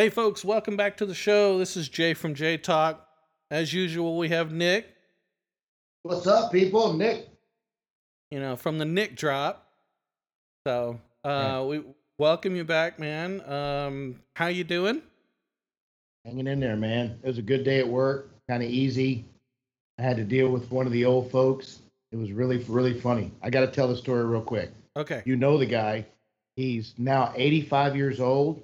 Hey, folks, welcome back to the show. This is Jay from Jay Talk. As usual, we have Nick, What's up, people? Nick. you know, from the Nick Drop. So, uh, Yeah. we welcome you back, man. Um, how you doing? Hanging in there, man. It was a good day at work, kind of easy. I had to deal with one of the old folks. It was really, really funny. I got to tell the story real quick. Okay. You know the guy. He's now 85 years old,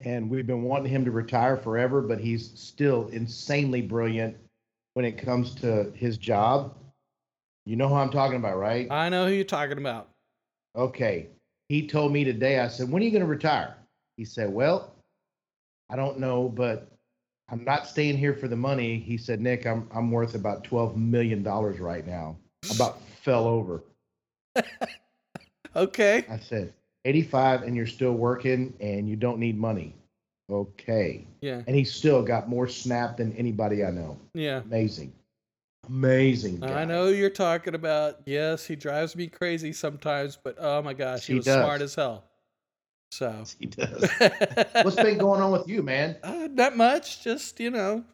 and we've been wanting him to retire forever, but he's still insanely brilliant when it comes to his job. You know who I'm talking about, right? I know who you're talking about. Okay. He told me today, I said, when are you going to retire? He said, well, I don't know, but I'm not staying here for the money. He said, Nick, I'm, I'm worth about $12 million right now. I about fell over. Okay. I said, 85 and you're still working and you don't need money. Okay. Yeah. And he still got more snap than anybody I know. Yeah. Amazing. Amazing. Guy. I know you're talking about. Yes, he drives me crazy sometimes, but oh my gosh, he, He was smart as hell. So, He does. What's been going on with you, man? Uh, not much. Just you know,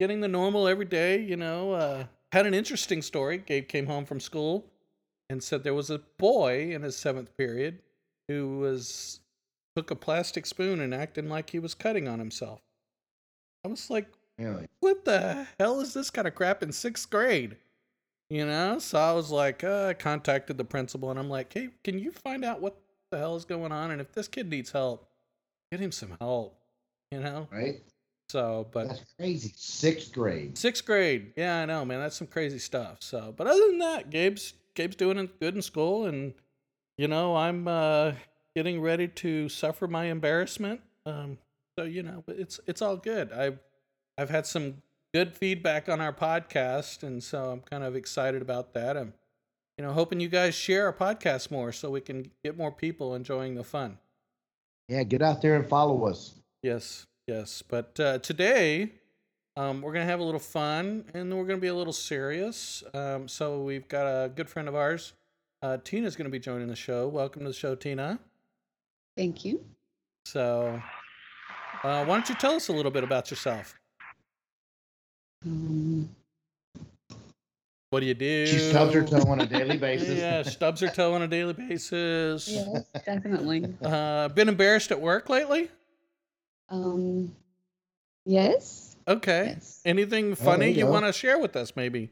getting the normal every day. You know, uh, had an interesting story. Gabe came home from school and said there was a boy in his seventh period who was took a plastic spoon and acting like he was cutting on himself. I was like, Really? what the hell is this kind of crap in sixth grade? You know, so I was like, uh, I contacted the principal and I'm like, hey, can you find out what the hell is going on? And if this kid needs help, get him some help. You know, Right? so but That's crazy. Sixth grade. sixth grade, yeah, I know, man, that's some crazy stuff. So, but other than that, Gabe's Gabe's doing good in school, and you know, I'm uh, getting ready to suffer my embarrassment. Um, so you know, it's it's all good. I've I've had some good feedback on our podcast, and so I'm kind of excited about that. I'm you know hoping you guys share our podcast more so we can get more people enjoying the fun. Yeah, get out there and follow us. Yes, yes. But uh, today, um, we're gonna have a little fun, and then we're gonna be a little serious. Um, so we've got a good friend of ours, uh, Tina's gonna be joining the show. Welcome to the show, Tina. Thank you. So, uh, why don't you tell us a little bit about yourself? Um, What do you do? She stubs her toe on a daily basis. Yeah, stubs her toe on a daily basis. yes, definitely. Uh, been embarrassed at work lately? Um, yes, Okay. yes. Anything there funny you you want to share with us, maybe?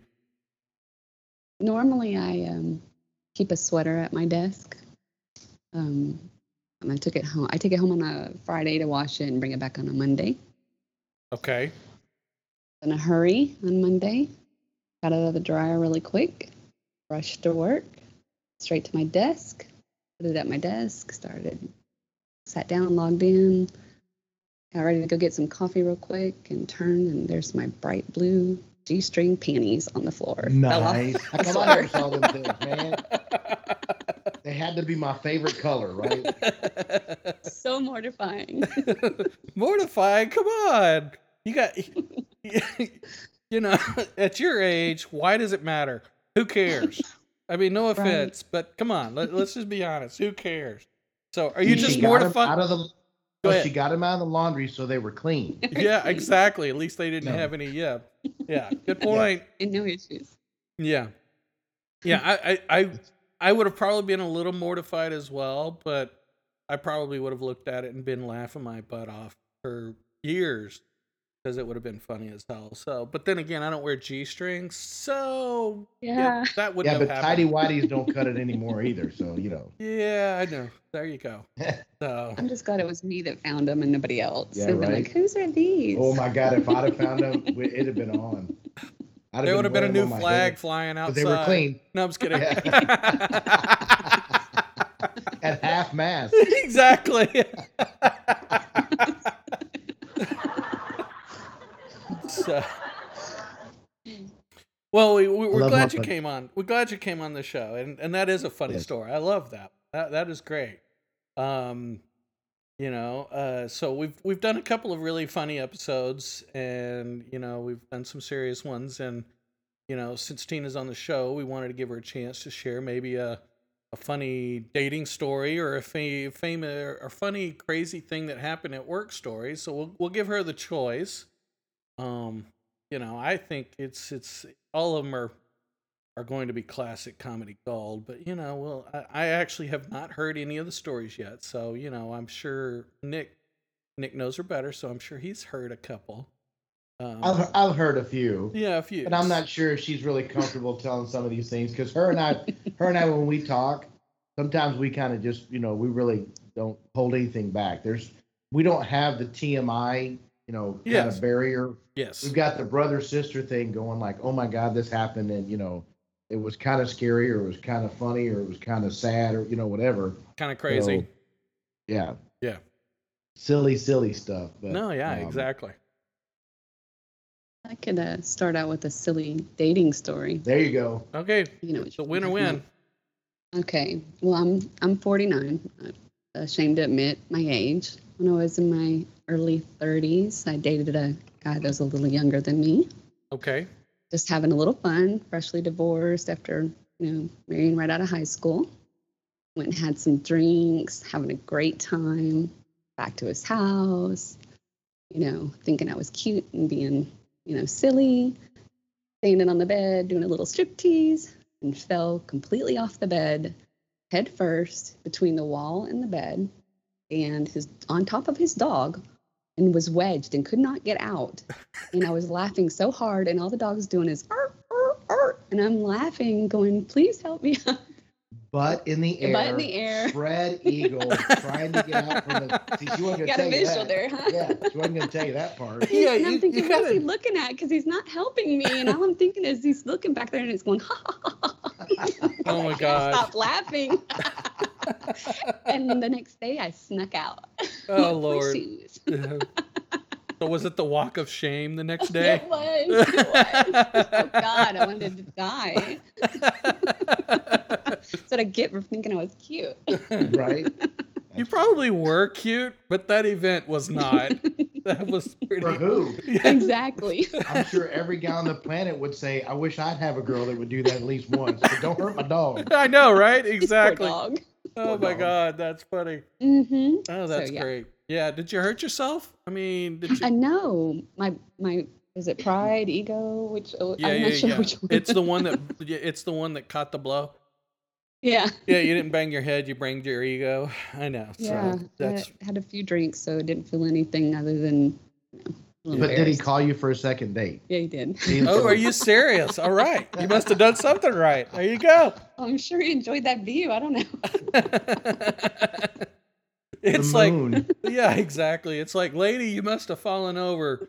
Normally, I um, keep a sweater at my desk. Um, and I took it home. I take it home on a Friday to wash it and bring it back on a Monday. Okay. In a hurry on Monday, got out of the dryer really quick, rushed to work, straight to my desk, put it at my desk, started, sat down, logged in, got ready to go get some coffee real quick, and turned, and there's my bright blue G-string panties on the floor. Fell off Nice. How the come I never sweater. saw them things, man? They had to be my favorite color, right? So mortifying. mortifying. Come on. You got, you know, at your age, why does it matter? Who cares? I mean, no offense, but come on. Let, let's just be honest. Who cares? So, are you She just got 'em mortified? Out of the, Go no, she got them out of the laundry so they were clean. yeah, exactly. At least they didn't No. have any. Yeah, yeah. Good point. and no issues. Yeah, yeah. I, I, I, I would have probably been a little mortified as well, but I probably would have looked at it and been laughing my butt off for years because it would have been funny as hell. So, but then again, I don't wear g strings, so Yeah. that wouldn't yeah, have but happened. tidy whities don't cut it anymore either. So you know. Yeah, I know. There you go. So, I'm just glad it was me that found them and nobody else. Yeah, They've been right. like, whose are these? oh my God! If I'd have found them, it'd have been on. I'd there would have been a new them on my flag head, flying outside. But they were clean No, I'm just kidding. at half mast. exactly. So, well, we, we, we're glad you fun- came on. We're glad you came on the show, and and that is a funny Yes. story. I love that. That that is great. Um, you know, uh, so we've we've done a couple of really funny episodes, and you know we've done some serious ones, and you know since Tina's on the show, we wanted to give her a chance to share maybe a a funny dating story or a fa- famous or funny crazy thing that happened at work story. So we'll we'll give her the choice. Um, you know, I think it's it's all of them are are going to be classic comedy gold. But you know, well, I, I actually have not heard any of the stories yet. So you know, I'm sure Nick Nick knows her better, so I'm sure he's heard a couple. Um, I've I've heard a few, yeah, a few. but I'm not sure if she's really comfortable telling some of these things because her and I, her and I, when we talk, sometimes we kind of just, you know, we really don't hold anything back. There's, we don't have the TMI, you know, kind Yes. of barrier. Yes. We've got the brother sister thing going, like, oh my God, this happened, and you know, it was kind of scary, or it was kind of funny, or it was kind of sad, or you know, whatever. Kind of crazy. So, yeah. Yeah. Silly, silly stuff. But, no, yeah, um, exactly. I could uh, start out with a silly dating story. There you go. Okay. You know, It's a win or win. Okay. Well, I'm I'm 49. I'm ashamed to admit my age. When I was in my early 30s, I dated a guy that was a little younger than me. Okay. Just having a little fun, freshly divorced after you know marrying right out of high school. Went and had some drinks, having a great time. Back to his house. You know, thinking I was cute and being you know silly. Standing on the bed, doing a little striptease, and fell completely off the bed head first between the wall and the bed and his on top of his dog and was wedged and could not get out and i was laughing so hard and all the dog's doing is "Arr, arr, arr," and i'm laughing going please help me Butt in the air. Butt in the air. Spread eagle trying to get out from the. See, she wasn't gonna got tell a visual that. there huh Yeah, she wasn't gonna tell you that part. Yeah, and you- i'm you thinking what's he gotta- looking at because he's not helping me and all i'm thinking is he's looking back there and it's going ha ha ha, ha, ha. Oh my God. stop laughing and the next day i snuck out Oh, my Lord. shoes. so was it the walk of shame the next day? It was. It was. Oh God, I wanted to die. That's what I get for thinking I was cute. Right? you probably were cute, but that event was not. That was pretty. For who? exactly. I'm sure every guy on the planet would say, "I wish I'd have a girl that would do that at least once." But don't hurt my dog. I know, right? Poor Exactly. dog. Oh my god, that's funny. Mm-hmm. Oh, that's yeah. great. Yeah. Did you hurt yourself? I mean, did you? I know. My my is it pride, ego? Which oh, yeah, I'm yeah, not sure yeah. which one. It's the one that. It's the one that caught the blow. yeah. Yeah, you didn't bang your head. You banged your ego. I know. Yeah. So that's. I had a few drinks, so I didn't feel anything other than. You know, a little But did he call you for a second date? Yeah, he did. Oh, are you serious? All right. You must have done something right. There you go. I'm sure he enjoyed that view. I don't know. it's like, yeah, exactly. It's like, lady, you must have fallen over.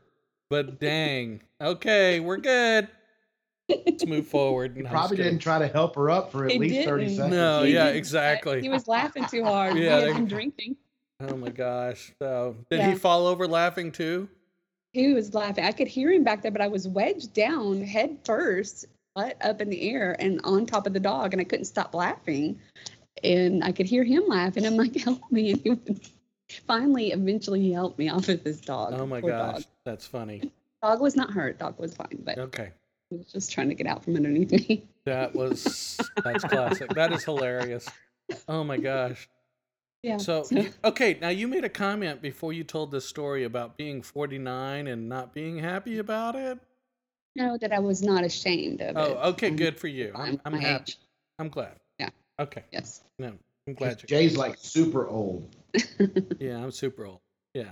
But dang. Okay, we're good. Let's move forward. You No, probably didn't try to help her up for at He least 30 didn't. seconds. No, He yeah, exactly. He was laughing too hard. Yeah, he they- had been drinking. Oh my gosh. So, did he fall over laughing too? He was laughing. I could hear him back there, but I was wedged down head first, butt up in the air and on top of the dog, and I couldn't stop laughing. And I could hear him laughing. I'm like, help me. And he would, finally, eventually, he helped me off of his dog. Oh my Poor gosh. Dog. That's funny. dog was not hurt. Dog was fine, but Okay. he was just trying to get out from underneath me. That was that's classic. That is hilarious. Oh my gosh. Yeah. So, okay, now you made a comment before you told this story about being 49 and not being happy about it. No, that I was not ashamed of oh, it. Oh, okay, good for you. I'm, I'm happy. age. I'm glad. Yeah. Okay. Yes. No, I'm glad you. Jay's like super old. Yeah, I'm super old. Yeah,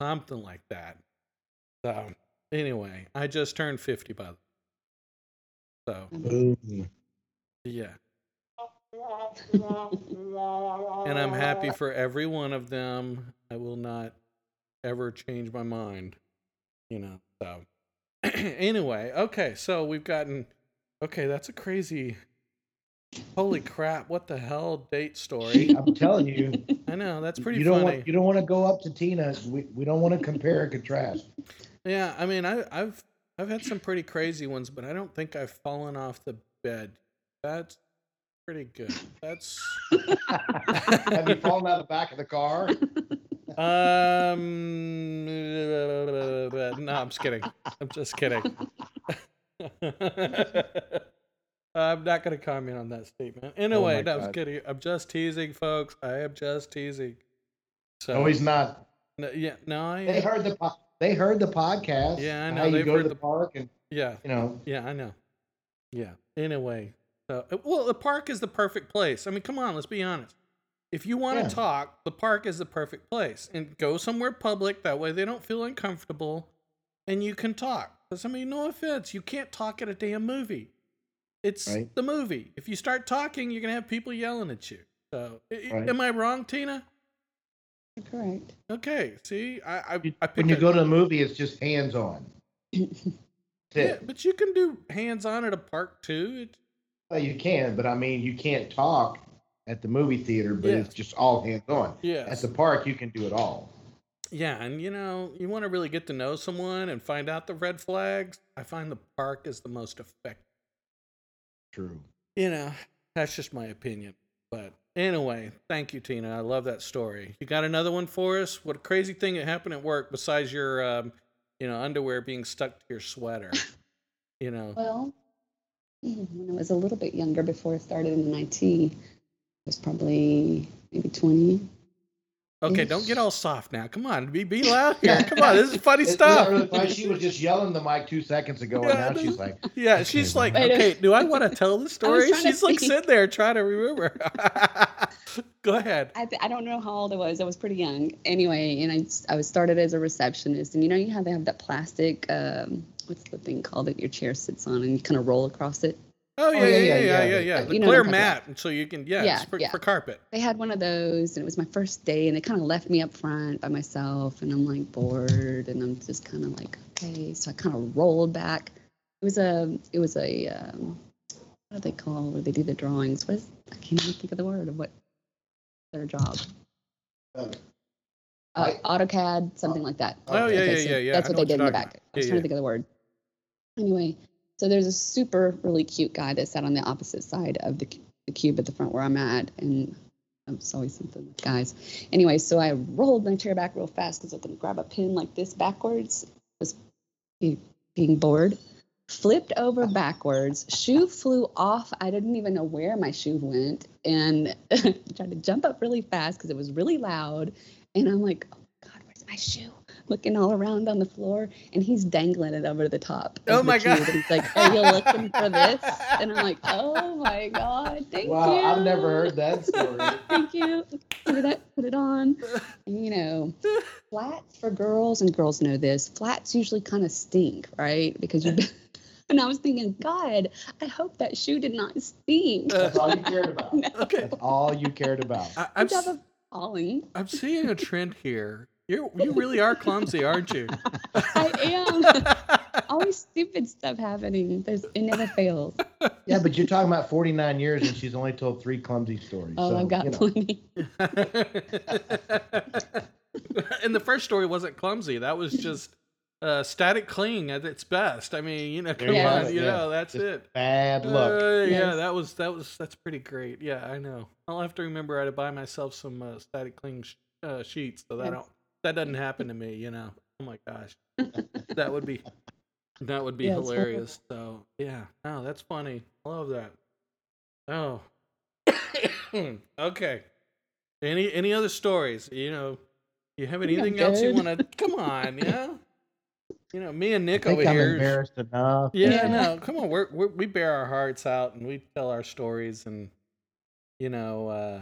something like that. So, anyway, I just turned 50 by the way. So, Boom. yeah. And I'm happy for every one of them. I will not ever change my mind. You know, so anyway, okay, so we've gotten okay, that's a crazy holy crap, what the hell date story. I'm telling you, I know, that's pretty you don't funny. want you don't want to go up to Tina. We, we don't want to compare and contrast. Yeah, I mean I I've I've had some pretty crazy ones, but I don't think I've fallen off the bed. That's pretty good. That's Have you fallen out of the back of the car? Um, no, I'm just kidding. I'm just kidding. I'm not going to comment on that statement. Anyway, my that was God. kidding. I'm just teasing, folks. I am just teasing. So, No, he's not. No, yeah, no, I They heard the po- they heard the podcast. Yeah, I know, How you they've go to heard the, the- park and yeah, you know. yeah, I know. Yeah. Anyway, so uh, well, the park is the perfect place. I mean, come on, let's be honest. If you want to Yeah. talk, the park is the perfect place, and go somewhere public. That way, they don't feel uncomfortable, and you can talk. Because I mean, no offense, you can't talk at a damn movie. It's Right. the movie. If you start talking, you're gonna have people yelling at you. So, i- i- Right. am I wrong, Tina? You're correct. Okay. See, I I, I when you a- go to a movie, it's just hands on. Yeah, Yeah. but you can do hands on at a park too. It, Well, you can, but I mean, you can't talk at the movie theater, but Yeah. it's just all hands on. yeah. At the park, you can do it all. Yeah, and you know, you want to really get to know someone and find out the red flags. I find the park is the most effective. True. You know, that's just my opinion. But anyway, thank you, Tina. I love that story. You got another one for us? What a crazy thing that happened at work besides your, um, you know, underwear being stuck to your sweater? You know, Well, when I was a little bit younger, before I started in IT, I was probably maybe 20. okay, don't get all soft now. Come on, be be loud here. Come on, this is funny stuff. really funny. She was just yelling the mic two seconds ago, Yeah, and now she's like, Yeah, she's like, Wait okay, do I want to tell the story? She's like think. sitting there trying to remember. Go ahead. I, I don't know how old I was. I was pretty young. Anyway, and I I was started as a receptionist. And you know, you have, to have that plastic, um, what's the thing called that your chair sits on and you kind of roll across it? Oh yeah, yeah, yeah, yeah, yeah, yeah. yeah. Uh, The you know clear what I'm talking mat, and so you can, yeah, Yeah, it's for, yeah. for carpet. They had one of those, and it was my first day, and they kind of left me up front by myself, and I'm like bored, and I'm just kind of like, okay. So I kind of rolled back. It was a, it was a, um, what do they call where they do the drawings? What is? I can't even think of the word of what their job. uh, Uh, Right. AutoCAD, something like that. Oh, yeah, Okay, yeah, so yeah, yeah. That's what they did in the back. I was Yeah, trying to think of the word. Anyway, so there's a super really cute guy that sat on the opposite side of the, the cube at the front where I'm at, and it's always something with guys. Anyway, so I rolled my chair back real fast because I was going to grab a pin like this backwards. Was being bored. Flipped over backwards. Shoe flew off. I didn't even know where my shoe went, and tried to jump up really fast because it was really loud. And I'm like, oh my god, where's my shoe? Looking all around on the floor, and he's dangling it over the top. Oh the my cube, God. And he's like, "Are you looking for this?" And I'm like, "Oh my god, thank wow, you." I've never heard that story. Thank you. Put it, up, put it on. And, you know, flats for girls, and girls know this. Flats usually kind of stink, right? Because you. And I was thinking, God, I hope that shoe did not stink. That's all you cared about. Okay, That's all you cared about. I, I'm Good job s- of falling. I'm seeing a trend here. You you really are clumsy, aren't you? I am. Always stupid stuff happening. There's, it never fails. Yeah, but you're talking about 49 years, and she's only told three clumsy stories. Oh, so, I've got you know. plenty. and the first story wasn't clumsy. That was just uh, static cling at its best. I mean, you know, come you on, you yeah. know, that's Just it. Bad luck. Uh, Yeah, that was that was that's pretty great. Yeah, I know. I'll have to remember how to buy myself some uh, static cling sh- uh, sheets so that Yes. don't that doesn't happen to me. You know. Oh my gosh, that would be that would be Yeah, hilarious. So yeah, no, that's funny. I love that. Oh, okay. Any any other stories? You know, you have anything else you want to? Come on, yeah. You know, me and Nick I think over I'm here. embarrassed enough. Yeah, Yeah. no, come on. We're, we're we bear our hearts out and we tell our stories and you know, uh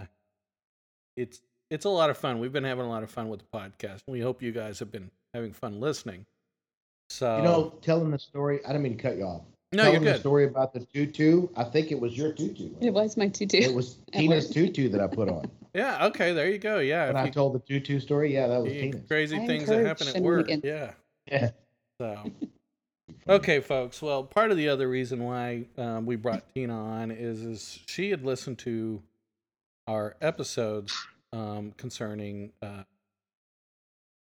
it's it's a lot of fun. We've been having a lot of fun with the podcast. We hope you guys have been having fun listening. So You know, telling the story, I don't mean to cut you off. no, telling you're the story about the tutu, I think it was your tutu. It was my tutu. It was Tina's work. tutu that I put on. Yeah, okay, there you go. Yeah, When if I you- told the tutu story, yeah, that was you- Tina's. crazy I things that happen encourage at work. shenanigans. Yeah. Yeah. So, okay, folks. Well, part of the other reason why um, we brought Tina on is is she had listened to our episodes um, concerning uh,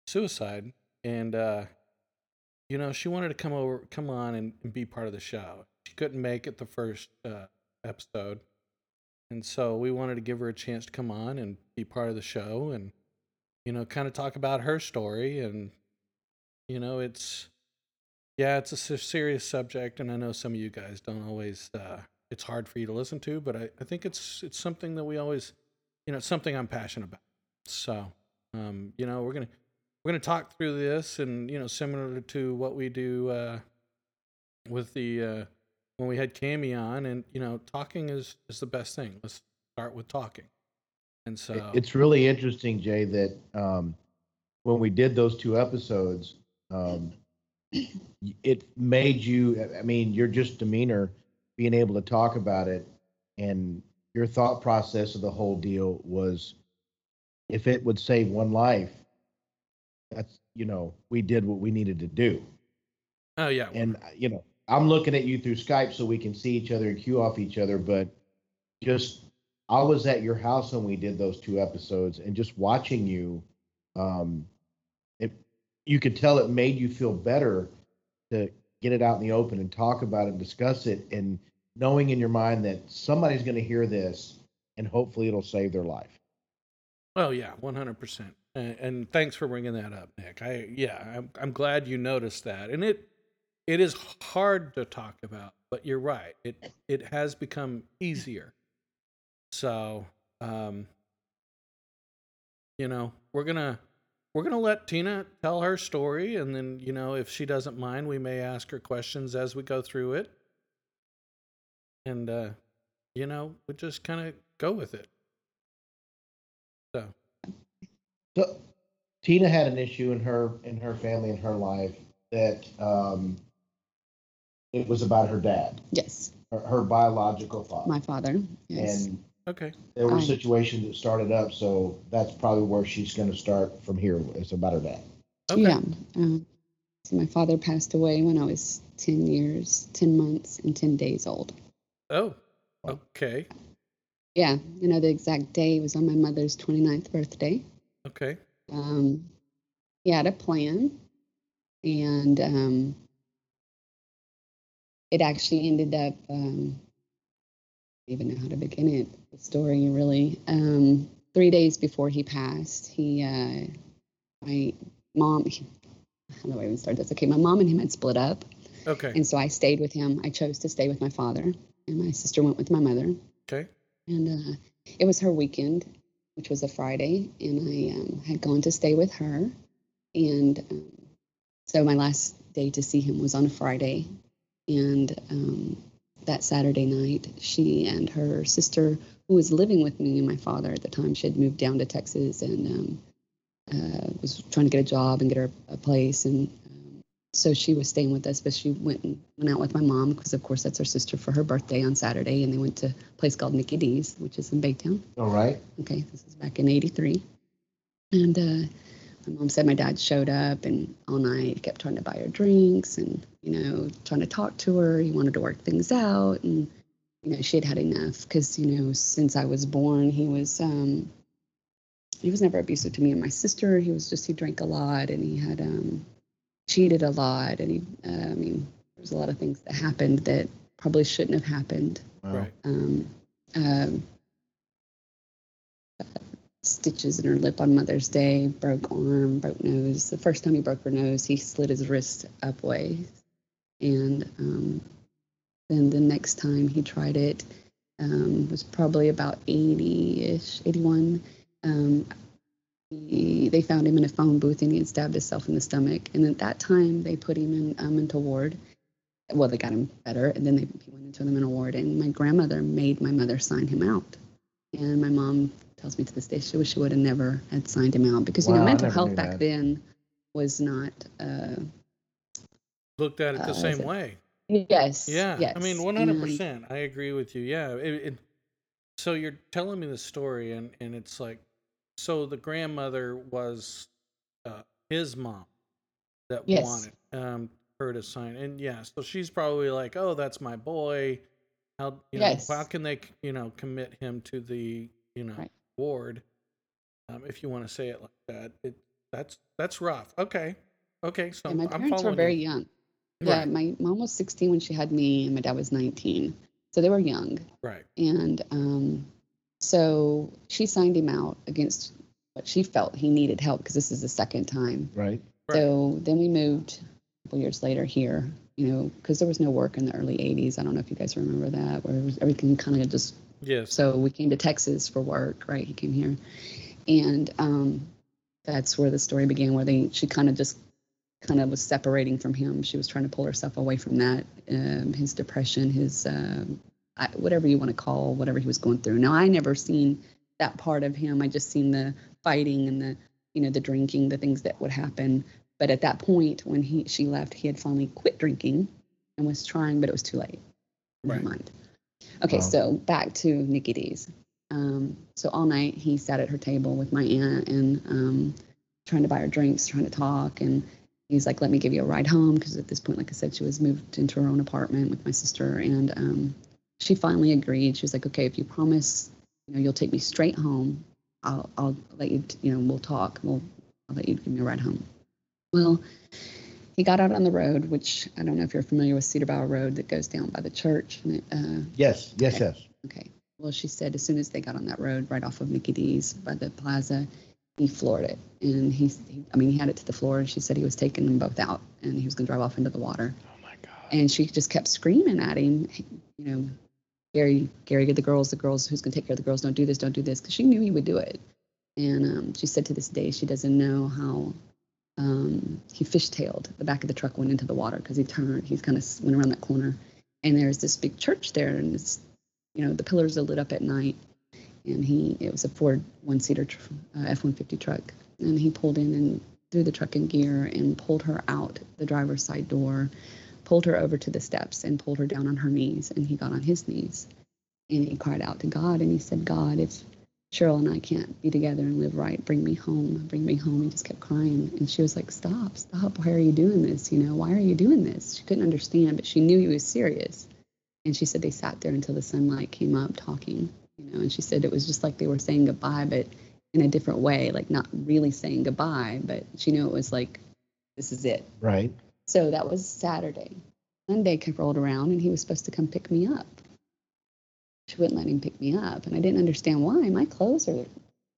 suicide, and uh, you know she wanted to come over, come on, and, and be part of the show. She couldn't make it the first uh, episode, and so we wanted to give her a chance to come on and be part of the show, and you know, kind of talk about her story and you know it's yeah it's a serious subject and i know some of you guys don't always uh it's hard for you to listen to, but I, I think it's it's something that we always, you know, it's something I'm passionate about. So, um, you know, we're gonna we're gonna talk through this, and you know, similar to what we do uh, with the uh, when we had Cami on, and you know, talking is is the best thing. Let's start with talking. And so, It's really interesting, Jay, that um, when we did those two episodes, um, it made you, I mean, your just demeanor, being able to talk about it, and your thought process of the whole deal was if it would save one life, that's, you know, we did what we needed to do. oh yeah, And, you know, I'm looking at you through Skype so we can see each other and cue off each other, but just, I was at your house when we did those two episodes and just watching you, um, you could tell it made you feel better to get it out in the open and talk about it and discuss it and knowing in your mind that somebody's going to hear this and hopefully it'll save their life. Oh yeah, one hundred percent. And thanks for bringing that up, Nick. I yeah, I'm I'm glad you noticed that. And it it is hard to talk about, but you're right. It it has become easier. So, um, you know, we're gonna we're gonna let Tina tell her story, and then you know, if she doesn't mind, we may ask her questions as we go through it. And uh, you know, we just kind of go with it. So. So Tina had an issue in her in her family in her life that um, it was about her dad, Yes, her, her biological father, my father. Yes. and Okay. there were I- situations that started up. So that's probably where she's going to start from here. It's about her dad. Okay. Yeah. Um, so my father passed away when I was 10 years, 10 months, and 10 days old. Oh. Okay. Yeah, you know, the exact day was on my mother's 29th birthday. Okay. Um, he had a plan, and um, it actually ended up. Um, I don't even know how to begin it. The story really. Um, three days before he passed, he, uh, my mom. he, How do I even start this? Okay, my mom and him had split up, Okay. and so I stayed with him. I chose to stay with my father, and my sister went with my mother. Okay. And uh, it was her weekend, which was a Friday, and I um, had gone to stay with her. And um, so my last day to see him was on a Friday. And um, that Saturday night, she and her sister, who was living with me and my father at the time, she had moved down to Texas and um, uh, was trying to get a job and get her a place. And um, so she was staying with us, but she went and went out with my mom because, of course, that's her sister for her birthday on Saturday. And they went to a place called Nikki D's, which is in Baytown. All right. Okay, this is back in '83, and uh, my mom said my dad showed up and all night kept trying to buy her drinks and you know trying to talk to her. He wanted to work things out, and you know she had had enough because you know since I was born he was um, he was never abusive to me and my sister. He was just he drank a lot and he had um, cheated a lot, and he uh, I mean there's a lot of things that happened that probably shouldn't have happened Right. um, um, stitches in her lip on Mother's Day, broke arm, broke nose. The first time he broke her nose, he slid his wrist up way. And um, then the next time he tried it um, was probably about 80 ish, 81. Um, he, they found him in a phone booth and he had stabbed himself in the stomach. And at that time, they put him in a mental ward well, they got him better, and then they, he went into the mental ward. And my grandmother made my mother sign him out, and my mom tells me to this day she wish she would have never had signed him out because you know mental health back then was not. Uh, Looked at it Uh, the is same it- way. yes. Yeah. Yes. I mean, one hundred percent. I agree with you. Yeah. It, it, so you're telling me the story, and and it's like, so the grandmother was uh, his mom that Yes. wanted um her to sign, and yeah. So she's probably like, oh, that's my boy. How you know? Yes. How can they you know commit him to the you know Right. ward? Um, if you want to say it like that, it that's that's rough. Okay. Okay. So And my I'm parents were very you. young. Yeah, Right. my mom was 16 when she had me, and my dad was 19, so they were young. Right. And um, so she signed him out against what she felt he needed help because this is the second time. right. Right. So then we moved a couple years later here, you know, because there was no work in the early 80s. I don't know if you guys remember that, where it was, everything kind of just Yes. so we came to Texas for work, right? He came here, and um, that's where the story began. Where they she kind of just kind of was separating from him. She was trying to pull herself away from that, um, his depression, his um I, whatever you want to call whatever he was going through. Now I never seen that part of him. I just seen the fighting and the you know the drinking, the things that would happen. But at that point, when he she left, he had finally quit drinking and was trying, but it was too late. Never Right. mind. Okay, Wow. so back to Nikki D's. Um, so all night he sat at her table with my aunt and um, trying to buy her drinks, trying to talk, and he's like, "Let me give you a ride home," because at this point, like I said, she was moved into her own apartment with my sister, and um, she finally agreed. She was like, "Okay, if you promise, you know, you'll take me straight home, I'll I'll let you, you know, we'll talk. We'll I'll let you give me a ride home." Well, he got out on the road, which I don't know if you're familiar with Cedar Bayou Road that goes down by the church, and it, uh, Yes, yes, yes. Okay. Well, she said as soon as they got on that road right off of Mickey D's by the plaza, he floored it. And he, he I mean, he had it to the floor, and she said he was taking them both out and he was going to drive off into the water. Oh my God. And she just kept screaming at him, you know, Gary, Gary, get the girls, the girls, who's going to take care of the girls? Don't do this, don't do this. Because she knew he would do it. And um, she said to this day, she doesn't know how um, he fishtailed. The back of the truck went into the water because he turned, he kind of went around that corner. And there's this big church there, and it's, you know, the pillars are lit up at night. And he, it was a Ford one seater uh, F 150 truck. And he pulled in and threw the truck in gear and pulled her out the driver's side door, pulled her over to the steps and pulled her down on her knees. And he got on his knees and he cried out to God and he said, God, if Cheryl and I can't be together and live right, bring me home, bring me home. He just kept crying. And she was like, Stop, stop. Why are you doing this? You know, why are you doing this? She couldn't understand, but she knew he was serious. And she said they sat there until the sunlight came up talking, you know, and she said it was just like they were saying goodbye, but in a different way, like not really saying goodbye, but she knew it was like, this is it. Right. So that was Saturday. Monday rolled around and he was supposed to come pick me up. She wouldn't let him pick me up. And I didn't understand why. My clothes are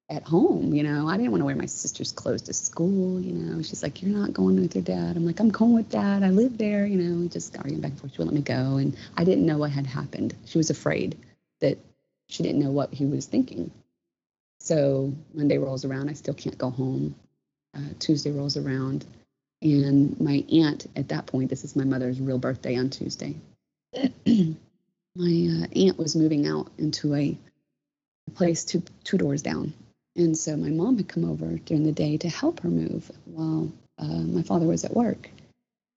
at home, you know. I didn't want to wear my sister's clothes to school, you know. She's like, You're not going with your dad. I'm like, I'm going with dad. I live there, you know. Just arguing back and forth. She wouldn't let me go. And I didn't know what had happened. She was afraid that she didn't know what he was thinking. So Monday rolls around. I still can't go home. Uh, Tuesday rolls around. And my aunt, at that point, this is my mother's real birthday on Tuesday. my uh, aunt was moving out into a, place two, two doors down. And so my mom had come over during the day to help her move while uh, my father was at work.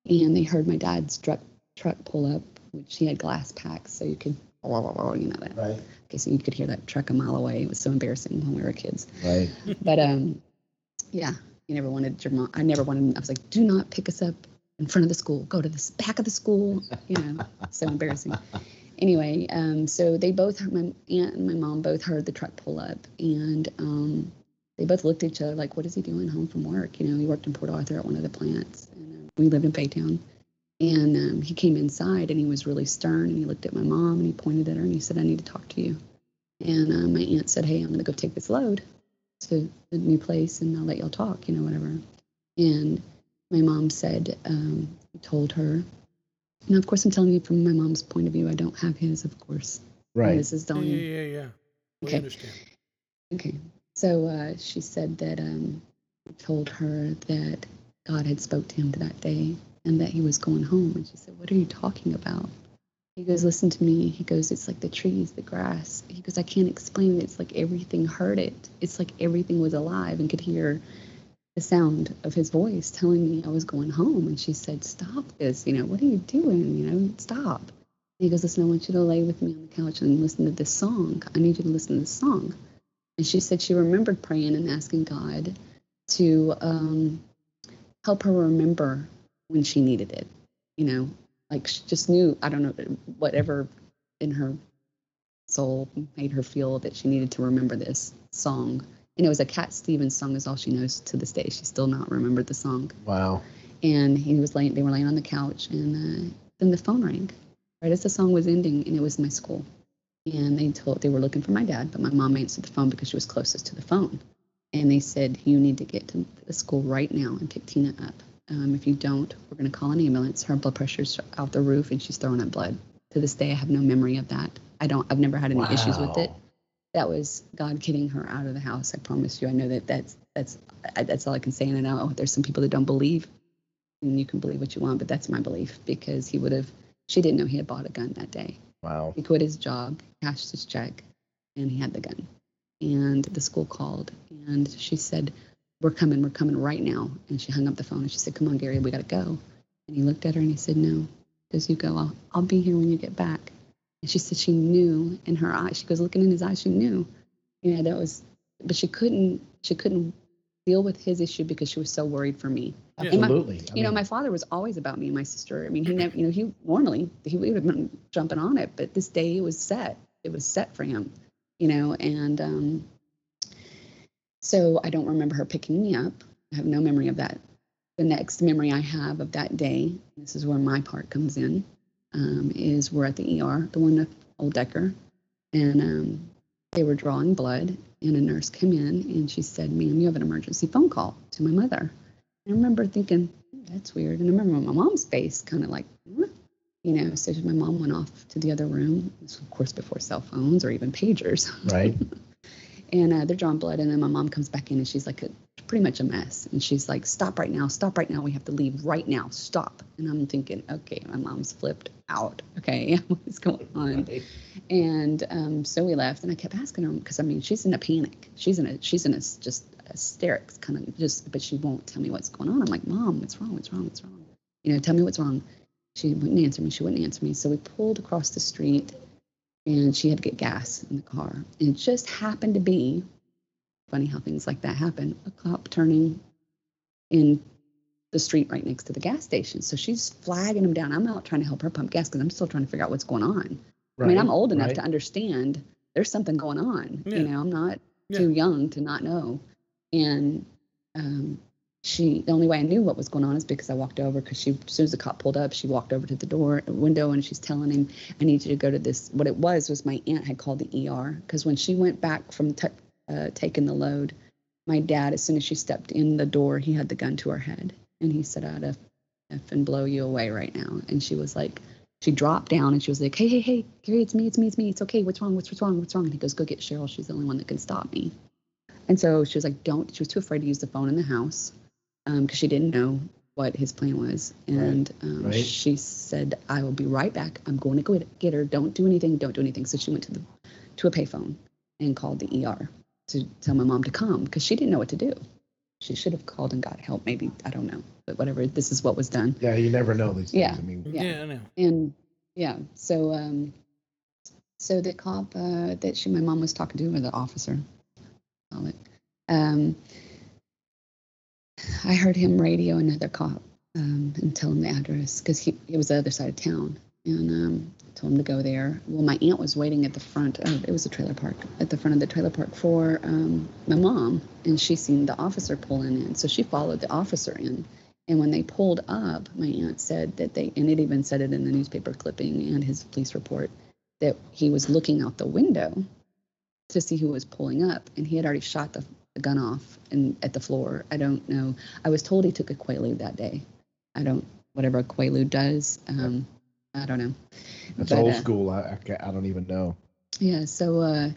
And they heard my dad's truck, truck pull up, which he had glass packs, so you could, you know that. Right. Okay, so you could hear that truck a mile away. It was so embarrassing when we were kids. Right. But um, yeah, you never wanted your mom. I never wanted. I was like, do not pick us up in front of the school. Go to the back of the school. You know, so embarrassing. Anyway, um, so they both, heard- my aunt and my mom both heard the truck pull up, and um, they both looked at each other like, what is he doing home from work? You know, he worked in Port Arthur at one of the plants, and uh, we lived in Baytown. And um, he came inside, and he was really stern, and he looked at my mom, and he pointed at her, and he said, I need to talk to you. And uh, my aunt said, Hey, I'm going to go take this load to the new place and I'll let y'all talk, you know, whatever. And my mom said, um, told her, Now, of course, I'm telling you from my mom's point of view, I don't have his, of course. Right. This is Yeah, telling yeah, yeah. We Okay. understand. Okay. So uh, she said that um, told her that God had spoke to him that day and that he was going home. And she said, What are you talking about? He goes, Listen to me. He goes, It's like the trees, the grass. He goes, I can't explain it. It's like everything heard it. It's like everything was alive and could hear the sound of his voice telling me I was going home. And she said, Stop this. You know, what are you doing? You know, stop. He goes, Listen, I want you to lay with me on the couch and listen to this song. I need you to listen to this song. And she said she remembered praying and asking God to um, help her remember when she needed it. You know, like she just knew, I don't know, whatever in her soul made her feel that she needed to remember this song. And it was a Cat Stevens song, is all she knows to this day. She still not remembered the song. Wow. And he was laying, they were laying on the couch, and uh, then the phone rang right as the song was ending, and it was my school. And they told they were looking for my dad, but my mom answered the phone because she was closest to the phone. And they said, "You need to get to the school right now and pick Tina up Um, if you don't, we're going to call an ambulance. Her blood pressure's out the roof and she's throwing up blood. To this day, I have no memory of that. I don't, I've never had any issues with it. That was God getting her out of the house. I promise you. I know that that's, that's, that's all I can say. And I know there's some people that don't believe and you can believe what you want, but that's my belief because he would have, she didn't know he had bought a gun that day. Wow. He quit his job, cashed his check, and he had the gun. And the school called and she said, We're coming, we're coming right now. And she hung up the phone and she said, Come on, Gary, we got to go. And he looked at her and he said, No, as you go, I'll, I'll be here when you get back. And she said she knew in her eyes, she goes looking in his eyes, she knew. You know, that was, but she couldn't, she couldn't deal with his issue because she was so worried for me. Yeah. And my- Absolutely. I you know, my father was always about me and my sister. I mean, he never, you know, he normally he would have been jumping on it, but this day it was set. It was set for him, you know, and um, so I don't remember her picking me up. I have no memory of that. The next memory I have of that day, this is where my part comes in, um, is we're at the ER, the one with Old Decker, and um, they were drawing blood, and a nurse came in and she said, "Ma'am, you have an emergency phone call to my mother." I remember thinking, "Hmm, that's weird. And I remember my mom's face kind of like, "Huh?" you know, so my mom went off to the other room, this was, of course, before cell phones or even pagers. right. and uh, they're drawing blood. And then my mom comes back in and she's like, a, pretty much a mess. And she's like, stop right now, stop right now. We have to leave right now, stop. And I'm thinking, okay, my mom's flipped out. Okay, what's going on? right. And um, so we left, and I kept asking her because I mean, she's in a panic. She's in a she's in a just hysterics, kind of just, but she won't tell me what's going on. I'm like, Mom, what's wrong? What's wrong? What's wrong? You know, tell me what's wrong. She wouldn't answer me. She wouldn't answer me. So we pulled across the street, and she had to get gas in the car. And it just happened to be funny how things like that happen. A cop turning in the street right next to the gas station. So she's flagging him down. I'm out trying to help her pump gas because I'm still trying to figure out what's going on. I mean, I'm old enough right. to understand there's something going on. Yeah. You know, I'm not Yeah. too young to not know. And um, she, the only way I knew what was going on is because I walked over because she, as soon as the cop pulled up, she walked over to the door window and she's telling him, I need you to go to this. What it was was my aunt had called the ER because when she went back from t- uh, taking the load, my dad, as soon as she stepped in the door, he had the gun to her head and he said, I'd F and blow you away right now. And she was like, she dropped down and she was like, Hey, hey, hey, Gary, it's me, it's me, it's me. It's okay. What's wrong? What's, what's wrong? What's wrong? And he goes, Go get Cheryl. She's the only one that can stop me. And so she was like, Don't. She was too afraid to use the phone in the house because she didn't know what his plan was. And um, right. she said, I will be right back. I'm going to go get- get her. Don't do anything. Don't do anything. So she went to the to a payphone and called the ER to tell my mom to come because she didn't know what to do. She should have called and got help. Maybe I don't know, but whatever. This is what was done. Yeah, you never know these things. Yeah. I mean, Yeah. Yeah, I know. And yeah, so um, so the cop uh, that she, my mom was talking to, or the officer, call it, um, I heard him radio another cop um, and tell him the address because he it was the other side of town, and um, told him to go there. Well, my aunt was waiting at the front. Of, it was a trailer park at the front of the trailer park for um, my mom, and she seen the officer pulling in, so she followed the officer in. And when they pulled up, my aunt said that they, and it even said it in the newspaper clipping and his police report, that he was looking out the window to see who was pulling up, and he had already shot the, the gun off and at the floor. I don't know. I was told he took a Quaalude that day. I don't, whatever a Quaalude does. Um, I don't know. that's But, old uh, school. I, I, I don't even know. Yeah. So uh,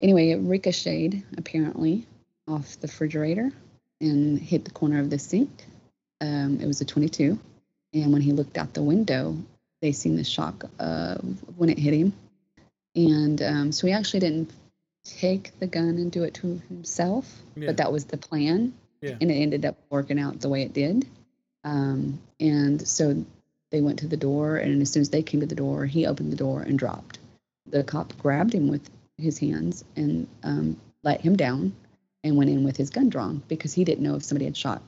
anyway, it ricocheted apparently off the refrigerator and hit the corner of the sink. Um, it was a 22, and when he looked out the window, they seen the shock of when it hit him, and um, so he actually didn't take the gun and do it to himself, Yeah. but that was the plan, Yeah. and it ended up working out the way it did. Um, and so they went to the door, and as soon as they came to the door, he opened the door and dropped the cop grabbed him with his hands and um, let him down and went in with his gun drawn because he didn't know if somebody had shot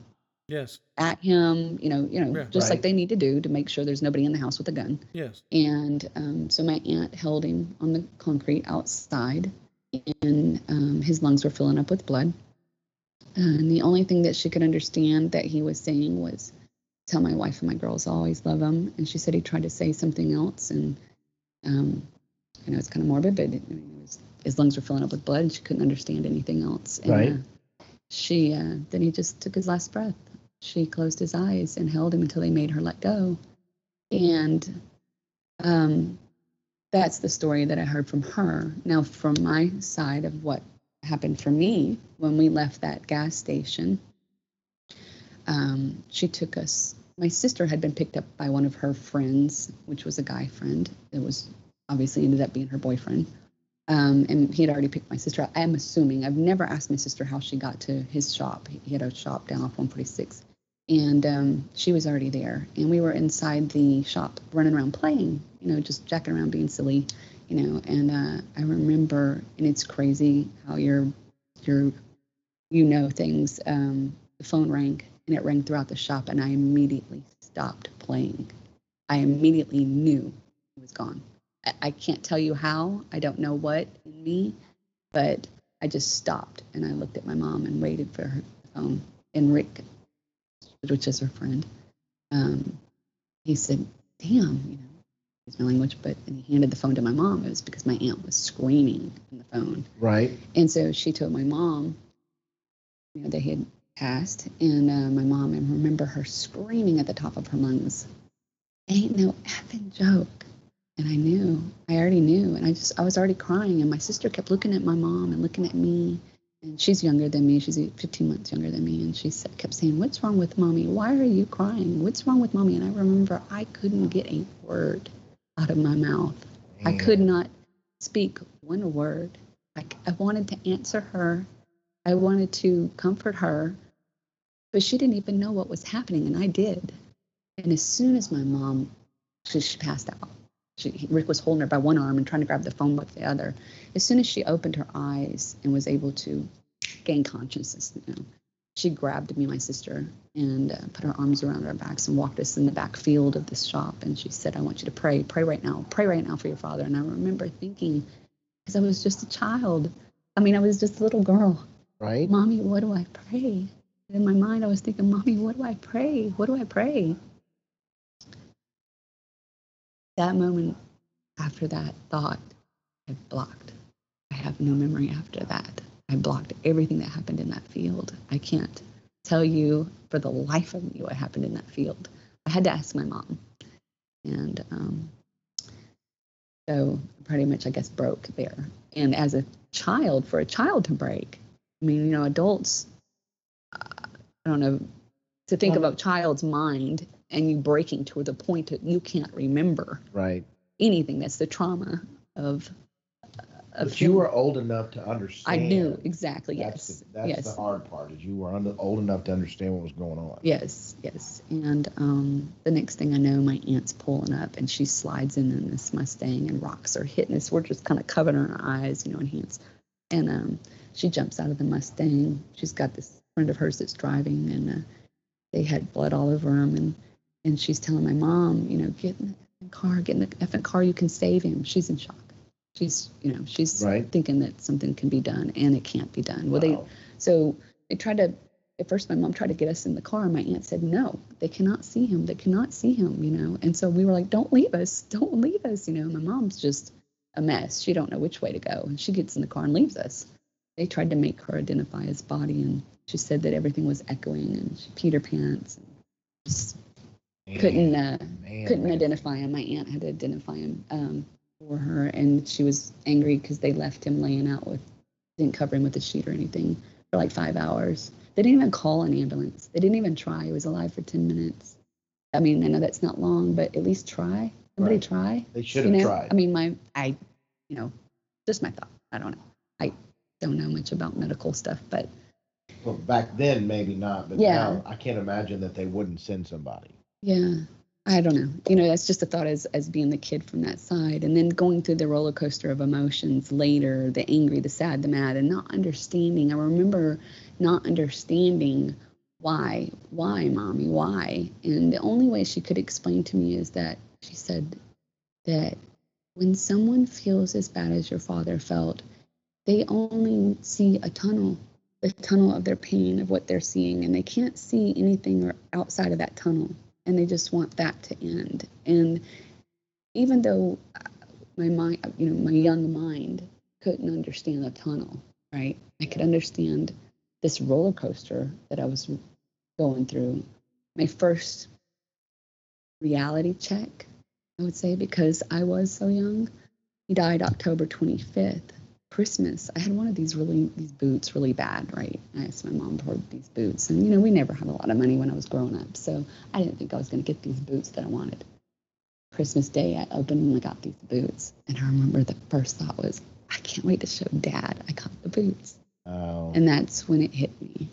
Yes. at him you know you know Yeah. just Right. like they need to do to make sure there's nobody in the house with a gun Yes. and um, so my aunt held him on the concrete outside and um, his lungs were filling up with blood and the only thing that she could understand that he was saying was tell my wife and my girls I always love him and she said he tried to say something else and um, I know it's kind of morbid, but it, I mean, it was, his lungs were filling up with blood. And she couldn't understand anything else. And, Right. Uh, she uh, then he just took his last breath. she closed his eyes and held him until they made her let go. And um, that's the story that I heard from her. Now, from my side of what happened for me when we left that gas station, um, she took us. My sister had been picked up by one of her friends, which was a guy friend. It was obviously ended up being her boyfriend. Um, and he had already picked my sister up. I'm assuming. I've never asked my sister how she got to his shop. He had a shop down off 146. And um, she was already there. And we were inside the shop running around playing, you know, just jacking around being silly, you know. And uh, I remember, and it's crazy how you're, you know, things. Um, the phone rang and it rang throughout the shop. And I immediately stopped playing. I immediately knew he was gone. I, I can't tell you how. I don't know what in me, but I just stopped and I looked at my mom and waited for her phone. And Rick, which is her friend, um, he said, "Damn, you know." Use my language, but and he handed the phone to my mom. It was because my aunt was screaming on the phone. Right. And so she told my mom, you know, they had passed, and uh, my mom, and remember her screaming at the top of her lungs, "Ain't no effing joke!" And I knew, I already knew, and I just, I was already crying, and my sister kept looking at my mom and looking at me, and she's younger than me, she's 15 months younger than me, and she kept saying, "What's wrong with mommy? Why are you crying? What's wrong with mommy?" And I remember I couldn't get a word out of my mouth. I could not speak one word. I wanted to answer her. I wanted to comfort her, but she didn't even know what was happening, and I did. And as soon as my mom, she, she passed out. She, Rick was holding her by one arm and trying to grab the phone with the other. As soon as she opened her eyes and was able to gain consciousness, you know, she grabbed me, my sister, and uh, put her arms around our backs and walked us in the back field of this shop. And she said, I want you to pray, pray right now, pray right now for your father. And I remember thinking, because I was just a child, I mean, I was just a little girl. Right. Mommy, what do I pray? In my mind, I was thinking, Mommy, what do I pray? What do I pray? That moment after that thought, I blocked. I have no memory after that. I blocked everything that happened in that field. I can't tell you for the life of me what happened in that field. I had to ask my mom. And um, so pretty much, I guess, broke there. And as a child, for a child to break, I mean, you know, adults, uh, I don't know, to think Well- of a child's mind and you breaking to the point that you can't remember Right. anything. That's the trauma of. of But you him. were old enough to understand. I knew exactly. That's Yes. the, that's yes. the hard part is you were old enough to understand what was going on. Yes, yes. And um, the next thing I know, my aunt's pulling up and she slides in in this Mustang and rocks are hitting us. We're just kind of covering our eyes, you know, and hands. And um, she jumps out of the Mustang. She's got this friend of hers that's driving and uh, they had blood all over them. And, and she's telling my mom, you know, get in the car, get in the effing car, you can save him. She's in shock. She's, you know, she's Right. thinking that something can be done and it can't be done. Well, they, so they tried to, at first, my mom tried to get us in the car, my aunt said, No, they cannot see him. They cannot see him, you know. And so we were like, Don't leave us. Don't leave us, you know. My mom's just a mess. She don't know which way to go. And she gets in the car and leaves us. They tried to make her identify his body, and she said that everything was echoing, and she peed her pants. And just couldn't uh, Man, couldn't man. identify him. My aunt had to identify him um, for her, and she was angry because they left him laying out with didn't cover him with a sheet or anything for like five hours. They didn't even call an ambulance. They didn't even try. He was alive for ten minutes. I mean, I know that's not long, but at least try. Somebody Right. try. They should you have know? tried. I mean, my I, you know, just my thought. I don't know. I don't know much about medical stuff, but well, back then, maybe not, but Yeah. now I can't imagine that they wouldn't send somebody. Yeah, I don't know. You know, that's just a thought as as being the kid from that side, and then going through the roller coaster of emotions later, the angry, the sad, the mad, and not understanding. I remember not understanding why, why, mommy, why, and the only way she could explain to me is that she said that when someone feels as bad as your father felt, they only see a tunnel the tunnel of their pain of what they're seeing and they can't see anything outside of that tunnel and they just want that to end and even though my mind you know my young mind couldn't understand the tunnel right i could understand this roller coaster that i was going through my first reality check, I would say, because I was so young. He died October 25th. Christmas, I had one of these really these boots really bad, right? I asked my mom for these boots, and you know we never had a lot of money when I was growing up, so I didn't think I was going to get these boots that I wanted. Christmas Day, I opened and I got these boots, and I remember the first thought was, I can't wait to show Dad I got the boots, Oh, and that's when it hit me.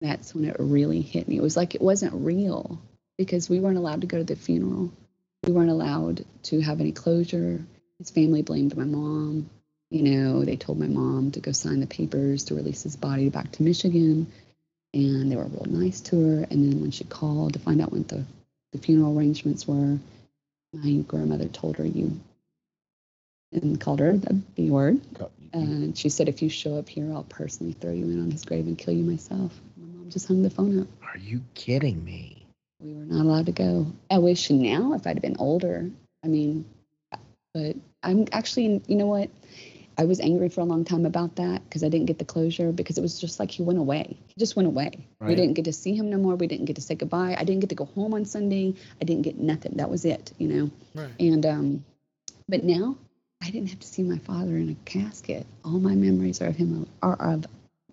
That's when it really hit me. It was like it wasn't real because we weren't allowed to go to the funeral. We weren't allowed to have any closure. His family blamed my mom. You know, they told my mom to go sign the papers to release his body back to Michigan. And they were real nice to her. And then when she called to find out what the, the funeral arrangements were, my grandmother told her you and called her the B word. And she said, if you show up here, I'll personally throw you in on his grave and kill you myself. My mom just hung the phone up. are you kidding me? We were not allowed to go. I wish now if I'd have been older. I mean, but I'm actually, you know what? I was angry for a long time about that because I didn't get the closure because it was just like he went away. He just went away. We didn't get to see him no more. We didn't get to say goodbye. I didn't get to go home on Sunday. I didn't get nothing. That was it, you know? Right. And um, but now I didn't have to see my father in a casket. All my memories are of him are of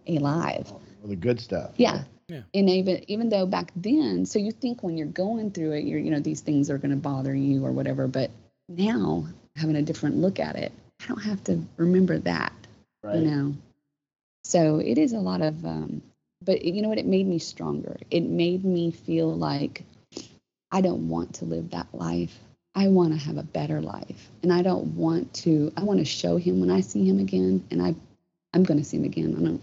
alive. Well, the good stuff. Yeah. Yeah. And even even though back then, so you think when you're going through it, you're you know these things are going to bother you or whatever. But now having a different look at it, I don't have to remember that. Right. You know. So it is a lot of, um, but you know what? It made me stronger. It made me feel like I don't want to live that life. I want to have a better life, and I don't want to. I want to show him when I see him again, and I, I'm going to see him again. I don't,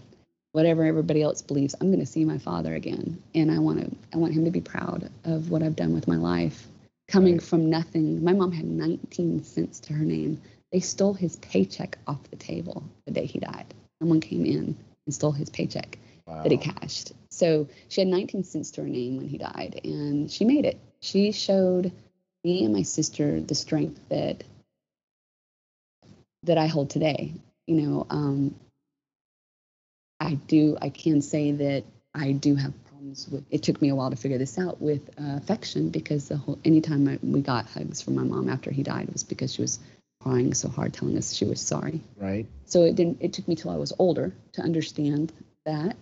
whatever everybody else believes. I'm going to see my father again, and I want to. I want him to be proud of what I've done with my life, coming Right. from nothing. My mom had 19 cents to her name. They stole his paycheck off the table the day he died. Someone came in and stole his paycheck Wow. that he cashed. So she had 19 cents to her name when he died, and she made it. She showed me and my sister the strength that that I hold today. You know, um, I do. I can say that I do have problems with. It took me a while to figure this out with uh, affection because the whole anytime I, we got hugs from my mom after he died was because she was crying so hard, telling us she was sorry. Right. So it didn't. It took me till I was older to understand that.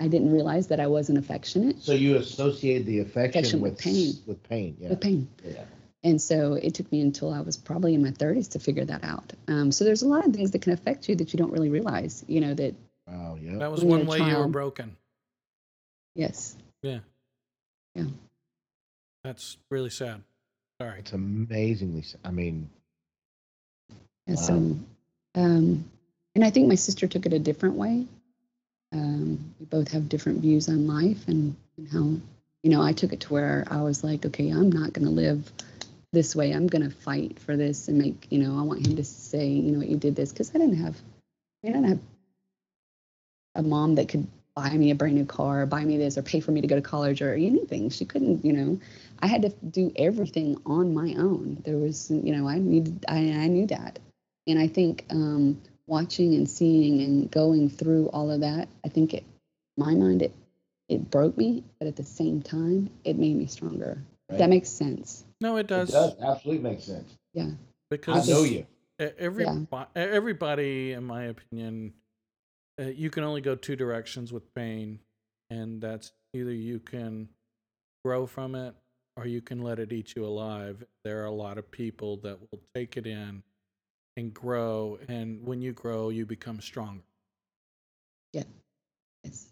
I didn't realize that I wasn't affectionate So you associate the affection, Affection with with pain. With pain. Yeah. with pain. Yeah. And so it took me until I was probably in my 30s to figure that out. Um, so there's a lot of things that can affect you that you don't really realize. You know that Wow. Yeah. That was one a way you were broken. yes, Yeah. Yeah. That's really sad. Sorry. It's amazingly. I mean, And Wow. so, um, and I think my sister took it a different way. Um, we both have different views on life and, and how, you know, I took it to where I was like, okay, I'm not going to live this way. I'm going to fight for this and make, you know, I want him to say, you know, what you did this because I didn't have, I didn't have a mom that could buy me a brand new car, or buy me this, or pay for me to go to college or anything. She couldn't, you know. I had to do everything on my own. There was, you know, I needed, I, I knew that, and I think um, watching and seeing and going through all of that, I think it, my mind, it, it broke me, but at the same time, it made me stronger. Right. That makes sense. No, it does. it does. does absolutely make sense. Yeah. Because I know you. every Yeah. everybody, in my opinion, uh, you can only go two directions with pain, and that's either you can grow from it or you can let it eat you alive. There are a lot of people that will take it in and grow, and when you grow, you become stronger. Yes.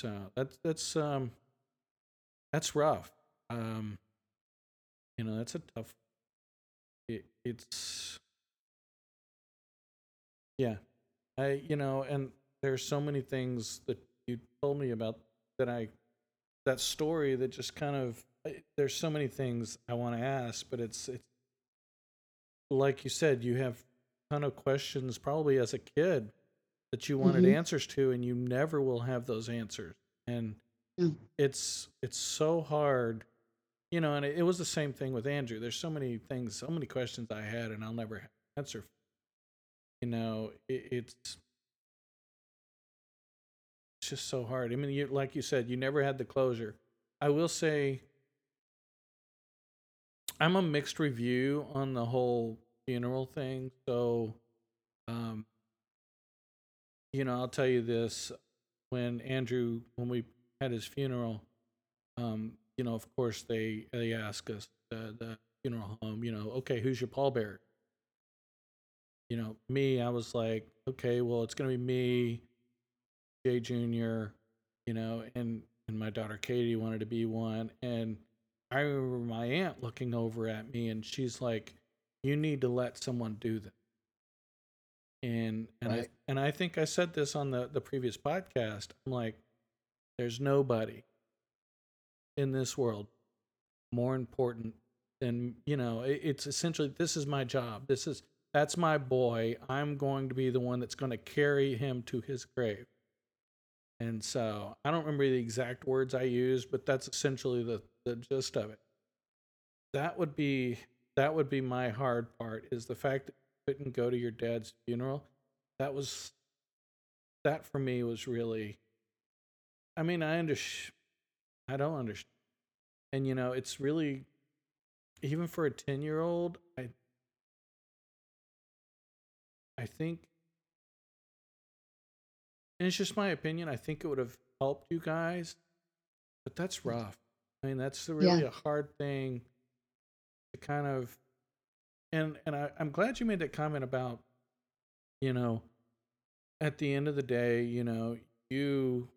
So that's that's um that's rough. Um, you know, that's a tough. It, it's yeah, I you know, and there's so many things that you told me about that I that story that just kind of there's so many things I want to ask, but it's it's like you said, you have ton of questions probably as a kid that you wanted Mhm. answers to, and you never will have those answers. And Yeah. it's it's so hard, you know. And it, it was the same thing with Andrew. There's so many things, so many questions I had, and I'll never answer. You know, it, it's it's just so hard. I mean, you like you said, you never had the closure. I will say, I'm a mixed review on the whole funeral thing. So, um, you know, I'll tell you this: when Andrew, when we had his funeral, um, you know, of course they they ask us the the funeral home, you know, okay, who's your pallbearer? You know, me, I was like, okay, well, it's gonna be me, Jay Jr., you know, and and my daughter Katie wanted to be one, and I remember my aunt looking over at me, and she's like, "You need to let someone do this." And and I and I think I said this on the the previous podcast. I'm like, there's nobody in this world more important than you know. It, it's essentially this is my job. This is that's my boy. I'm going to be the one that's going to carry him to his grave. And so I don't remember the exact words I used, but that's essentially the, the gist of it. That would be that would be my hard part is the fact that you couldn't go to your dad's funeral. That was that for me was really I mean, I under I don't understand. And you know, it's really even for a 10-year-old, I I think and it's just my opinion. I think it would have helped you guys, but that's rough. I mean, that's really Yeah. a hard thing to kind of. And and I, I'm glad you made that comment about, you know, at the end of the day, you know, you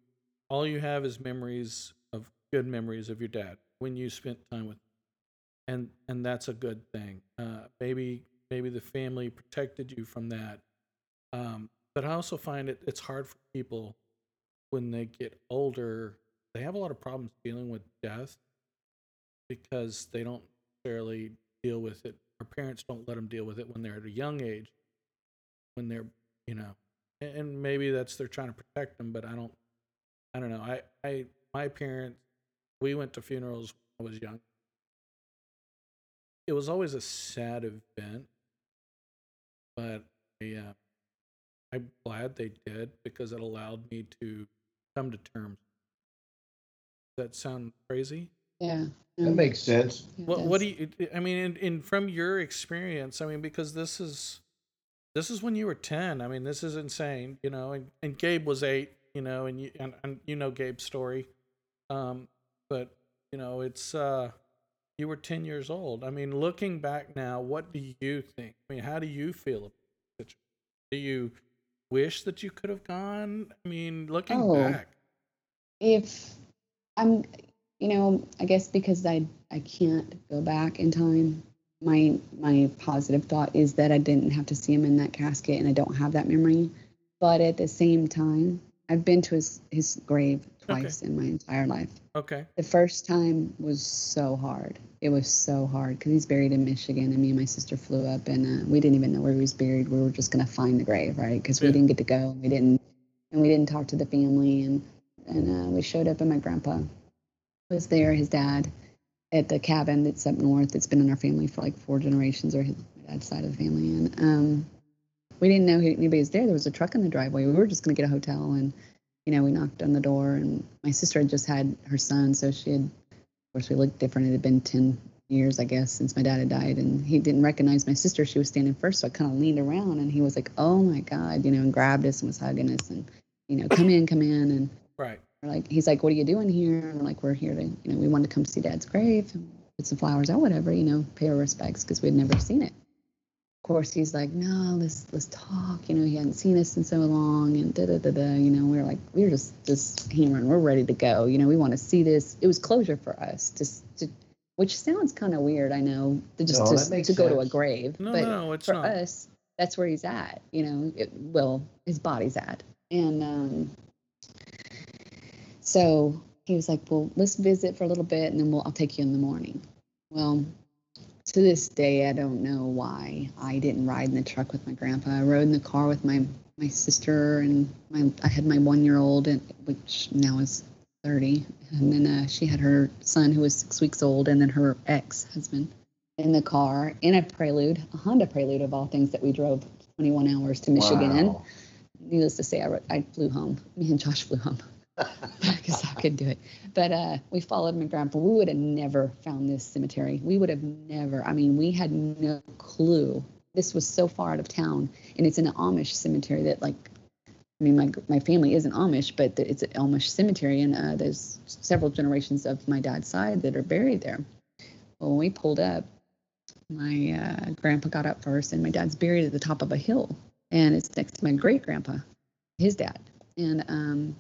all you have is memories of good memories of your dad when you spent time with, and and that's a good thing. Uh, maybe maybe the family protected you from that. Um, but I also find it it's hard for people when they get older. They have a lot of problems dealing with death because they don't necessarily deal with it. Our parents don't let them deal with it when they're at a young age. When they're, you know, and, maybe that's they're trying to protect them. But I don't, I don't know. I, I, my parents, we went to funerals when I was young. It was always a sad event, but I, uh, I'm glad they did because it allowed me to come to terms. That sound crazy? Yeah. That makes sense. What what do you I mean in, in from your experience, I mean because this is this is when you were 10. I mean this is insane, you know, and, and Gabe was 8, you know, and you and, and you know Gabe's story. Um but you know, it's uh you were 10 years old. I mean, looking back now, what do you think? I mean, how do you feel about the situation? Do you wish that you could have gone? I mean, looking Oh. back. if I'm, you know, I guess because I I can't go back in time. My my positive thought is that I didn't have to see him in that casket, and I don't have that memory. But at the same time, I've been to his his grave Okay. twice in my entire life. Okay. The first time was so hard. It was so hard because he's buried in Michigan, and me and my sister flew up, and uh, we didn't even know where he was buried. We were just gonna find the grave, right? Because we didn't get to go. We didn't, and we didn't talk to the family, and and uh, we showed up, and my grandpa was there, his dad, at the cabin that's up north. It's been in our family for like four generations, or his dad's side of the family, and um, we didn't know anybody was there. There was a truck in the driveway. We were just gonna get a hotel, and you know, we knocked on the door, and my sister had just had her son, so she had, of course, we looked different. It had been ten years, I guess, since my dad had died, and he didn't recognize my sister. She was standing first, so I kind of leaned around, and he was like, "Oh my God," you know, and grabbed us and was hugging us, and you know, come in, come in, and Right. We're like, he's like, "What are you doing here?" And we're like, "We're here to, you know, we wanted to come see Dad's grave, and put some flowers out, whatever, you know, pay our respects because we'd never seen it." Of course, he's like, "No, let's let's talk." You know, he hadn't seen us in so long, and da da da da. You know, we're like, we're just just hammering. We're ready to go. You know, we want to see this. It was closure for us, just to, which sounds kind of weird, I know, to just No, to, to go to a grave, No, but no, it's for not. us, that's where he's at. You know, it, well, his body's at, and um, so he was like, "Well, let's visit for a little bit, and then we'll I'll take you in the morning." Well, to this day, I don't know why I didn't ride in the truck with my grandpa. I rode in the car with my my sister and my I had my one year old, and which now is thirty, and then uh, she had her son who was six weeks old, and then her ex husband in the car in a Prelude, a Honda Prelude of all things that we drove 21 hours to Michigan in. Wow. Needless to say, I, I flew home. Me and Josh flew home. because I could do it. But uh, we followed my grandpa. We would have never found this cemetery. We would have never. I mean, we had no clue. This was so far out of town, and it's an Amish cemetery that, like, I mean, my my family isn't Amish, but it's an Amish cemetery, and uh, there's several generations of my dad's side that are buried there. Well, when we pulled up, my uh, grandpa got up first, and my dad's buried at the top of a hill, and it's next to my great grandpa, his dad, and um,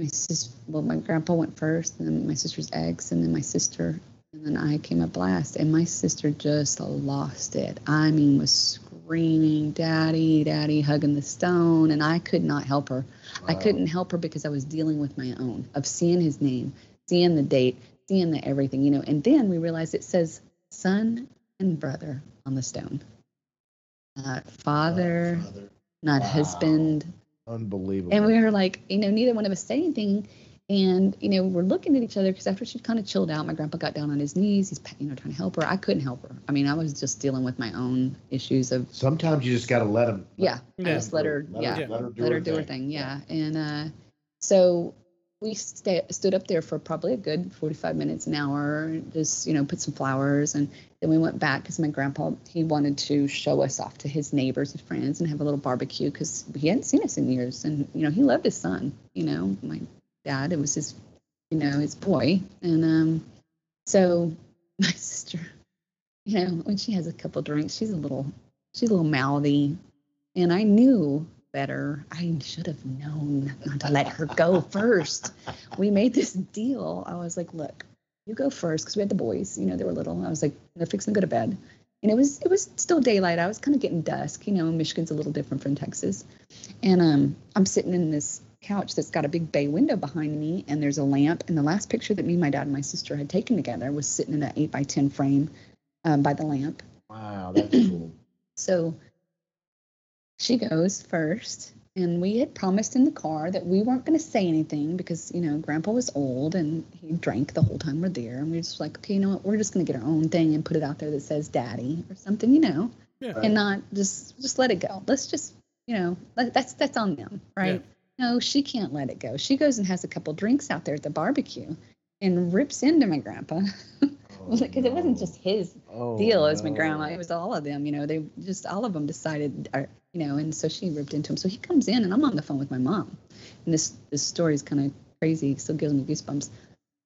my sister well my grandpa went first and then my sister's ex and then my sister and then i came up last and my sister just lost it i mean was screaming daddy daddy hugging the stone and i could not help her i couldn't help her because i was dealing with my own of seeing his name seeing the date seeing the everything you know and then we realized it says son and brother on the stone not father Father. not Wow. husband Unbelievable. and we were like, you know, neither one of us said anything. And, you know, we're looking at each other because after she'd kind of chilled out, my grandpa got down on his knees. He's, you know, trying to help her. I couldn't help her. I mean, I was just dealing with my own issues of, Sometimes you just got to let them. yeah, I Yeah. just let her, Let yeah, her, let her do, let her, her do her thing. Yeah. And uh, so we stay, stood up there for probably a good 45 minutes, an hour, just, you know, put some flowers. And then we went back because my grandpa, he wanted to show us off to his neighbors and friends and have a little barbecue because he hadn't seen us in years. And, you know, he loved his son, you know, my dad, it was his, you know, his boy. And um, so my sister, you know, when she has a couple drinks, she's a little, she's a little mouthy. And I knew better. I should have known not to let her go first. We made this deal. I was like, look, you go first because we had the boys, you know, they were little. I was like, they're fixing to go to bed. And it was it was still daylight. I was kind of getting dusk. You know, Michigan's a little different from Texas. And um, I'm sitting in this couch that's got a big bay window behind me, and there's a lamp. And the last picture that me, my dad, and my sister had taken together was sitting in an eight by ten frame um, by the lamp. Wow, that's cool. So she goes first, and we had promised in the car that we weren't going to say anything because you know Grandpa was old and he drank the whole time we're there, and we were just like, okay, you know what, we're just going to get our own thing and put it out there that says Daddy or something, you know, Yeah. and not just just let it go. Let's just you know that's that's on them, right? No, she can't let it go. She goes and has a couple drinks out there at the barbecue, and rips into my grandpa because it wasn't just his oh, deal as my grandma. It was all of them, you know. They just all of them decided, uh, you know, and so she ripped into him. So he comes in, and I'm on the phone with my mom, and this this story is kind of crazy. Still gives me goosebumps.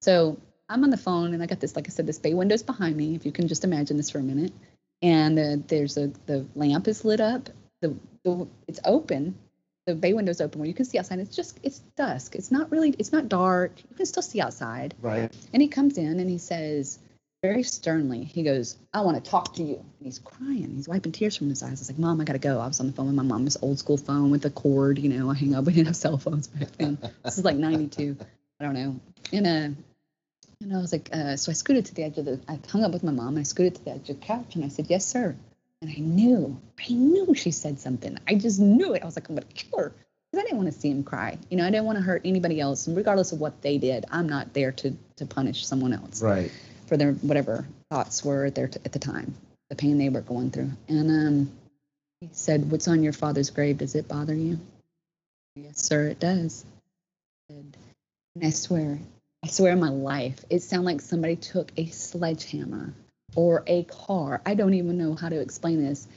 So I'm on the phone, and I got this, like I said, this bay window's behind me. If you can just imagine this for a minute, and uh, there's a the lamp is lit up. The, the it's open. The bay window's open where you can see outside. It's just it's dusk. It's not really it's not dark. You can still see outside. Right. And he comes in and he says, very sternly, he goes, I want to talk to you. And he's crying. He's wiping tears from his eyes. Was like, Mom, I got to go. I was on the phone with my mom, this old school phone with the cord, you know, I hang up. We didn't have cell phones back then. This is like 92. I don't know. And, uh, and I was like, uh, so I scooted to the edge of the, I hung up with my mom and I scooted to the edge of the couch and I said, yes, sir. And I knew, I knew she said something. I just knew it. I was like, I'm going to kill her. Because I didn't want to see him cry. You know, I didn't want to hurt anybody else. And regardless of what they did, I'm not there to, to punish someone else Right. For their whatever thoughts were their at the time, the pain they were going through. And um, he said, "What's on your father's grave? Does it bother you?" Yes, sir, it does. And I swear, I swear on my life, it sounded like somebody took a sledgehammer or a car. I don't even know how to explain this.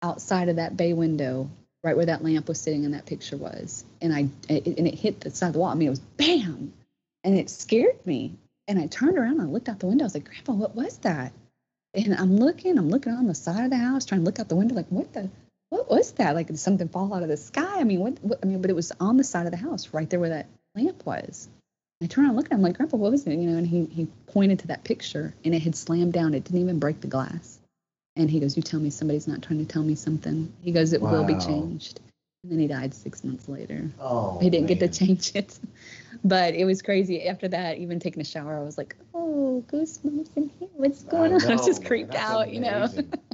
Outside of that bay window, right where that lamp was sitting and that picture was, and I it, and it hit the side of the wall. I mean, it was bam, and it scared me. And I turned around and I looked out the window. I was like, Grandpa, what was that? And I'm looking, I'm looking on the side of the house, trying to look out the window, like, what the, what was that? Like, did something fall out of the sky? I mean, what, what I mean, but it was on the side of the house, right there where that lamp was. I turned around, looking, I'm like, Grandpa, what was it? You know, and he he pointed to that picture, and it had slammed down. It didn't even break the glass. And he goes, "You tell me somebody's not trying to tell me something." He goes, "It will be changed." And then he died six months later Oh. he didn't get to change it. But it was crazy. After that, even taking a shower, I was like, oh, goosebumps in here. What's I going on? I was just man, creeped out, you know.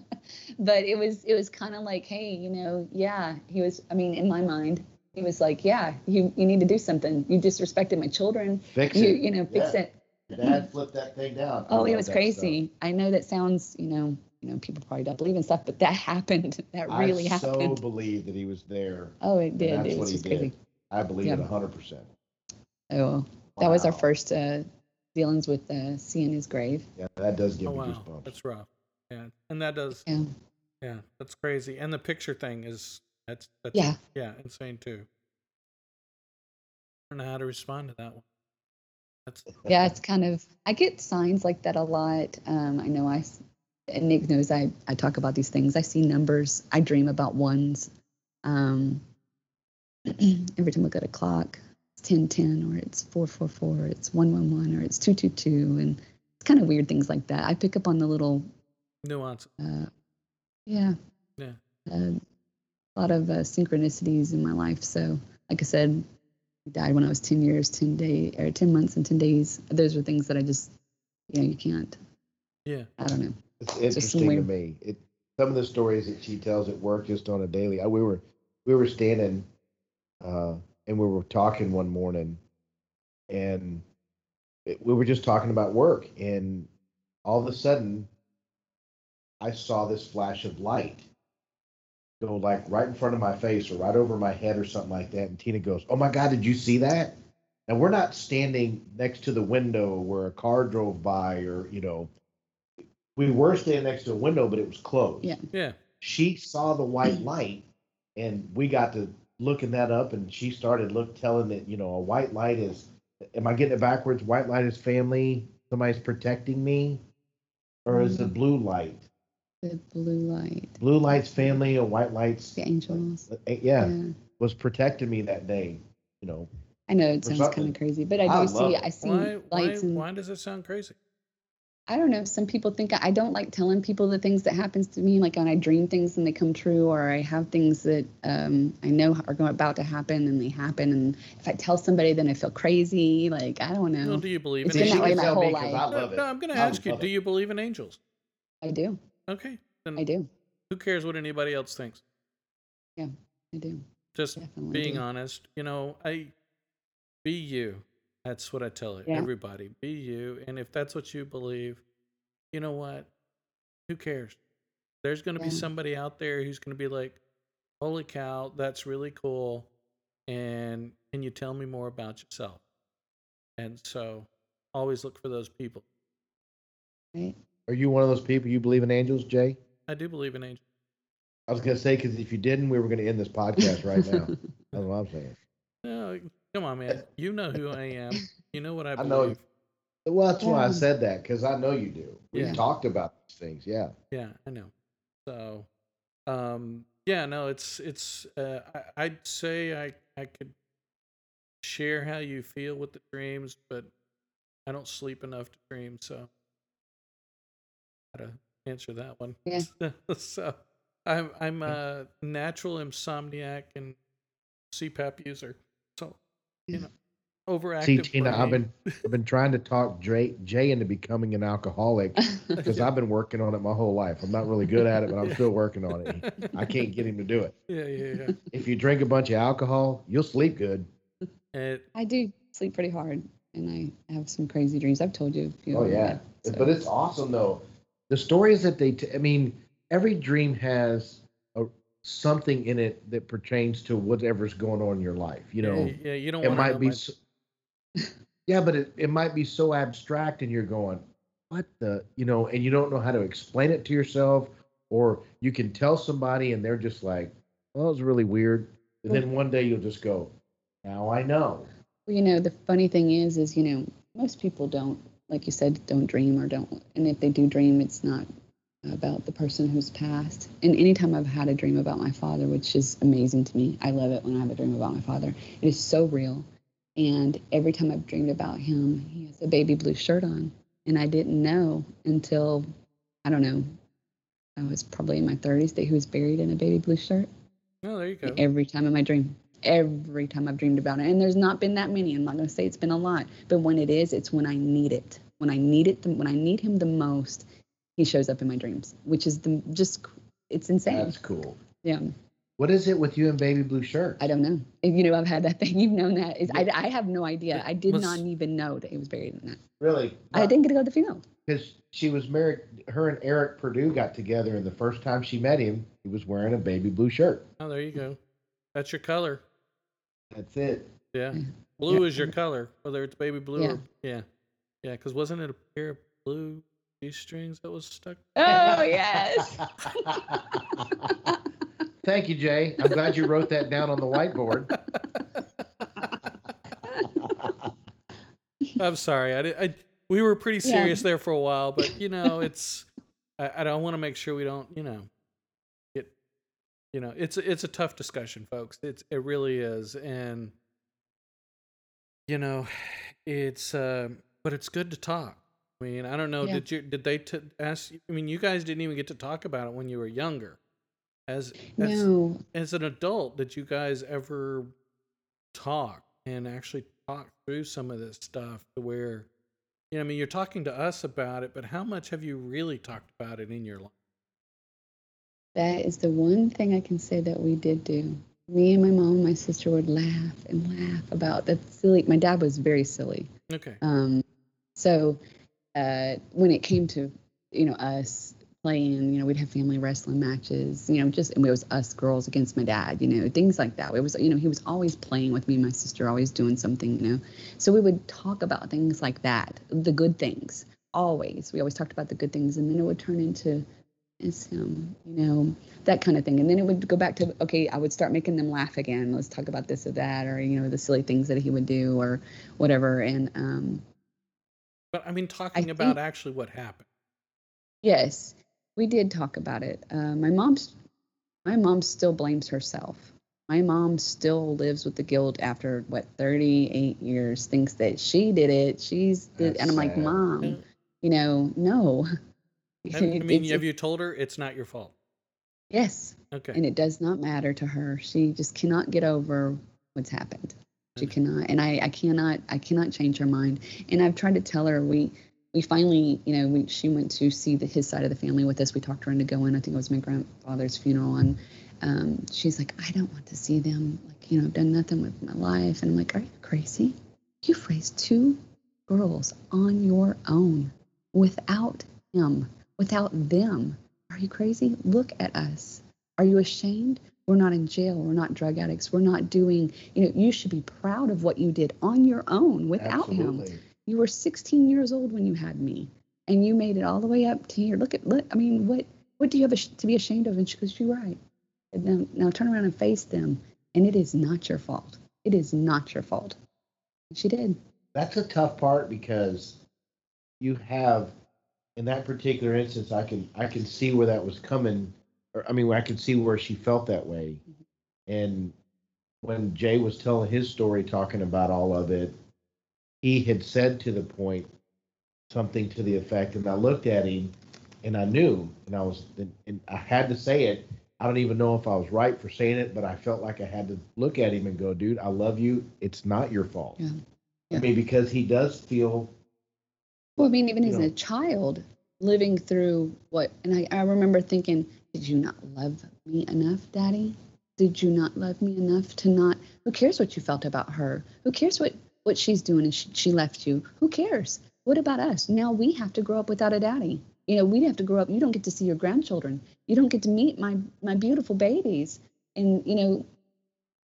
but it was it was kind of like, hey, you know, yeah, he was. I mean, in my mind, he was like, yeah, you you need to do something. You disrespected my children. Fix You it. you know, fix Yeah. it. Your Dad flipped that thing down. Oh, it was crazy. I know that sounds, you know, you know, people probably don't believe in stuff, but that happened. That stuff. really I so believe that he was there. oh, it did. that's It what he just did. crazy. I believe Yeah. it hundred percent. So that was our first uh, dealings with uh, seeing his grave. Yeah, that does give Oh me wow, goosebumps. that's rough. Yeah, and that does. Yeah. Yeah, that's crazy. And the picture thing is that's that's Yeah. yeah insane too. I don't know how to respond to that one. That's yeah, it's kind of. I get signs like that a lot. Um, I know I, s- and Nick knows I. I talk about these things. I see numbers. I dream about ones. Um, every time I look at a clock, it's ten ten, or it's four four four, or it's one one one, or it's two two two, and it's kind of weird things like that. I pick up on the little. nuance. Uh, yeah. Yeah. Uh, a lot of uh, synchronicities in my life. So, like I said, he died when I was 10 years, 10 day or 10 months and 10 days. Those are things that I just, you know, you can't, Yeah, I don't know. It's interesting to me. It some of the stories that she tells at work just on a daily. I, we were we were standing uh, and we were talking one morning, and it, we were just talking about work, and all of a sudden, I saw this flash of light go like right in front of my face or right over my head or something like that. And Tina goes, "Oh my God, did you see that?" And we're not standing next to the window where a car drove by or you know we were standing next to a window, but it was closed. Yeah. yeah. She saw the white light, and we got to looking that up, and she started look telling that you know a white light is. Am I getting it backwards? White light is family. Somebody's protecting me, or is the Mm. blue light? The blue light, Blue light's family, and white light's the angels. uh, yeah, was protecting me that day. You know, I know it sounds kind of crazy, but I do I see, it. I see Why why lights and why does it sound crazy? I don't know. Some people think I don't like telling people the things that happens to me, like when I dream things and they come true, or I have things that um, I know are going about to happen and they happen. And if I tell somebody, then I feel crazy. Like I don't know. Well, do you believe It's in been she that way angels? my whole life. I No, love no, I'm going to ask you. love Do you believe in angels? I do. Okay, then I do. who cares what anybody else thinks? Yeah, I do. Just Definitely being do. honest, you know, I be you. That's what I tell Yeah. everybody. Be you, and if that's what you believe, you know what? Who cares? There's going to be somebody out there who's going to be like, "Holy cow, that's really cool!" And can you tell me more about yourself? And so, always look for those people. Are you one of those people you believe in angels, Jay? I do believe in angels. I was gonna say because if you didn't, we were gonna end this podcast right now. That's what I'm saying. No, come on, man. You know who I am. You know what I I believe. know Well, that's why I said that because I know you do. We've Yeah. talked about these things. Yeah. Yeah, I know. So, um, yeah, no, it's it's. Uh, I, I'd say I I could share how you feel with the dreams, but I don't sleep enough to dream, so how to answer that one. Yeah. so, I'm I'm a natural insomniac and CPAP user, so know, overactive. See, Tina, I've been I've been trying to talk Jay Jay into becoming an alcoholic because I've been working on it my whole life. I'm not really good at it, but I'm still working on it. I can't get him to do it. Yeah, yeah, yeah. If you drink a bunch of alcohol, you'll sleep good. It, I do sleep pretty hard, and I have some crazy dreams. I've told you. A few Oh of them, yeah, so- but it's awesome though. The stories that they, t- I mean, every dream has a, something in it that pertains to whatever's going on in your life. You know, yeah, yeah, you don't it want might be, so, yeah, but it, it might be so abstract, and you're going, what the, you know, and you don't know how to explain it to yourself, or you can tell somebody, and they're just like, well, it was really weird, and then mm-hmm. one day you'll just go, now I know. Well, you know, the funny thing is, is you know, most people don't, like you said, don't dream or don't, and if they do dream, it's not about the person who's passed. And anytime I've had a dream about my father, which is amazing to me, I love it when I have a dream about my father. It is so real. And every time I've dreamed about him, he has a baby blue shirt on, and I didn't know until, I don't know, I was probably in my 30s that he was buried in a baby blue shirt Oh, there you go. every time in my dream every time i've dreamed about it and there's not been that many i'm not going to say it's been a lot but when it is it's when i need it when i need it the, when i need him the most he shows up in my dreams which is the just it's insane That's cool. yeah What is it with you and baby blue shirt? i don't know you know i've had that thing you've known that is I, I have no idea i did Was- not even know that he was buried in that Really? i didn't get to go to the funeral because she was married. Her and Eric Purdue got together, and the first time she met him, he was wearing a baby blue shirt. Oh, there you go. That's your color. That's it. Yeah. Blue Yeah. is your color, whether it's baby blue Yeah. or yeah, yeah. Because wasn't it a pair of blue G strings that was stuck? Oh yes. Thank you, Jay. I'm glad you wrote that down on the whiteboard. I'm sorry. I, did, I we were pretty Yeah. serious there for a while, but you know, it's I, I don't want to make sure we don't, you know, get you know, it's it's a tough discussion, folks. It's it really is, and you know, it's uh, but it's good to talk. I mean, I don't know. Yeah. Did you did they t- ask? I mean, you guys didn't even get to talk about it when you were younger. As as No. as an adult, did you guys ever talk and actually talk through some of this stuff to where, you know, I mean, you're talking to us about it, but how much have you really talked about it in your life? That is the one thing I can say that we did do. Me and my mom and my sister would laugh and laugh about the silly. My dad was very silly. Okay. Um, so uh, when it came to you know us playing, you know, we'd have family wrestling matches. You know, just and it was us girls against my dad. You know, things like that. It was you know he was always playing with me and my sister, always doing something. You know, so we would talk about things like that, the good things. Always, we always talked about the good things, and then it would turn into it's him, you know, that kind of thing. And then it would go back to, okay, I would start making them laugh again. Let's talk about this or that, or, you know, the silly things that he would do or whatever. And um, But I mean, talking about think- actually what happened. yes, we did talk about it. Uh, my mom's, my mom still blames herself. My mom still lives with the guilt after what 38 years, thinks that she did it. She's, did, and I'm like, mom, Yeah. you know, no. I, I mean, have you told her it's not your fault? yes, Okay. and it does not matter to her. She just cannot get over what's happened. She cannot, and I, I cannot, I cannot change her mind. And I've tried to tell her we, we finally, you know, we, she went to see the, his side of the family with us. We talked her into going. I think it was my grandfather's funeral, and um, she's like, I don't want to see them. Like, you know, I've done nothing with my life, and I'm like, Are you crazy? You've raised two girls on your own without him, without them. Are you crazy? Look at us. Are you ashamed? We're not in jail. We're not drug addicts. We're not doing, you know, you should be proud of what you did on your own without him. Absolutely. You were 16 years old when you had me, and you made it all the way up to here. Look at, look, I mean, what, what do you have a- to be ashamed of? And she goes, You're right. And now, now turn around and face them. And it is not your fault. It is not your fault. And she did. That's a tough part because you have in that particular instance I can I can see where that was coming or I mean I can see where she felt that way. And when Jay was telling his story talking about all of it, he had said to the point something to the effect and I looked at him and I knew and I was and, and I had to say it. I don't even know if I was right for saying it, but I felt like I had to look at him and go, dude, I love you. It's not your fault. Yeah. I mean, because he does feel Well, I mean, even as know. a child, living through what, and I, I remember thinking, did you not love me enough, Daddy? Did you not love me enough to not? Who cares what you felt about her? Who cares what what she's doing and she, she left you? Who cares? What about us? Now we have to grow up without a daddy. You know, we have to grow up. You don't get to see your grandchildren. You don't get to meet my my beautiful babies. And you know,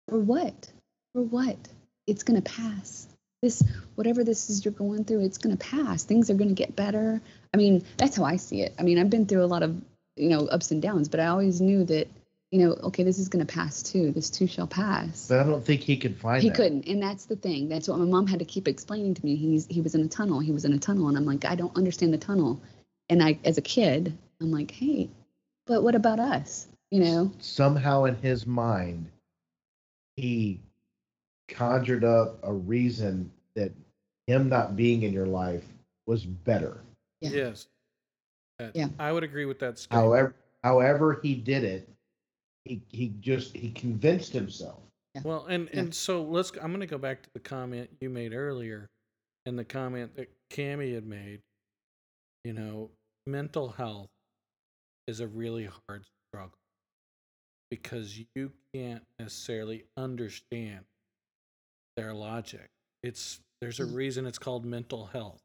for what? For what? It's gonna pass. This whatever this is you're going through, it's going to pass. Things are going to get better. I mean, that's how I see it. I mean, I've been through a lot of, you know, ups and downs, but I always knew that, you know, okay, this is going to pass too. This too shall pass. but I don't think he could find He that. couldn't, and that's the thing. That's what my mom had to keep explaining to me. He's he was in a tunnel. He was in a tunnel, and I'm like, I don't understand the tunnel. And I, as a kid, I'm like, hey, but what about us? You know? Somehow in his mind, he conjured up a reason that him not being in your life was better. Yeah. Yes. That- Yeah. I would agree with that statement. However, however he did it, he he just he convinced himself. Well, and Yeah. and so let's. I'm going to go back to the comment you made earlier, and the comment that Cammy had made. You know, mental health is a really hard struggle because you can't necessarily understand their logic. It's there's a Mm. reason it's called mental health.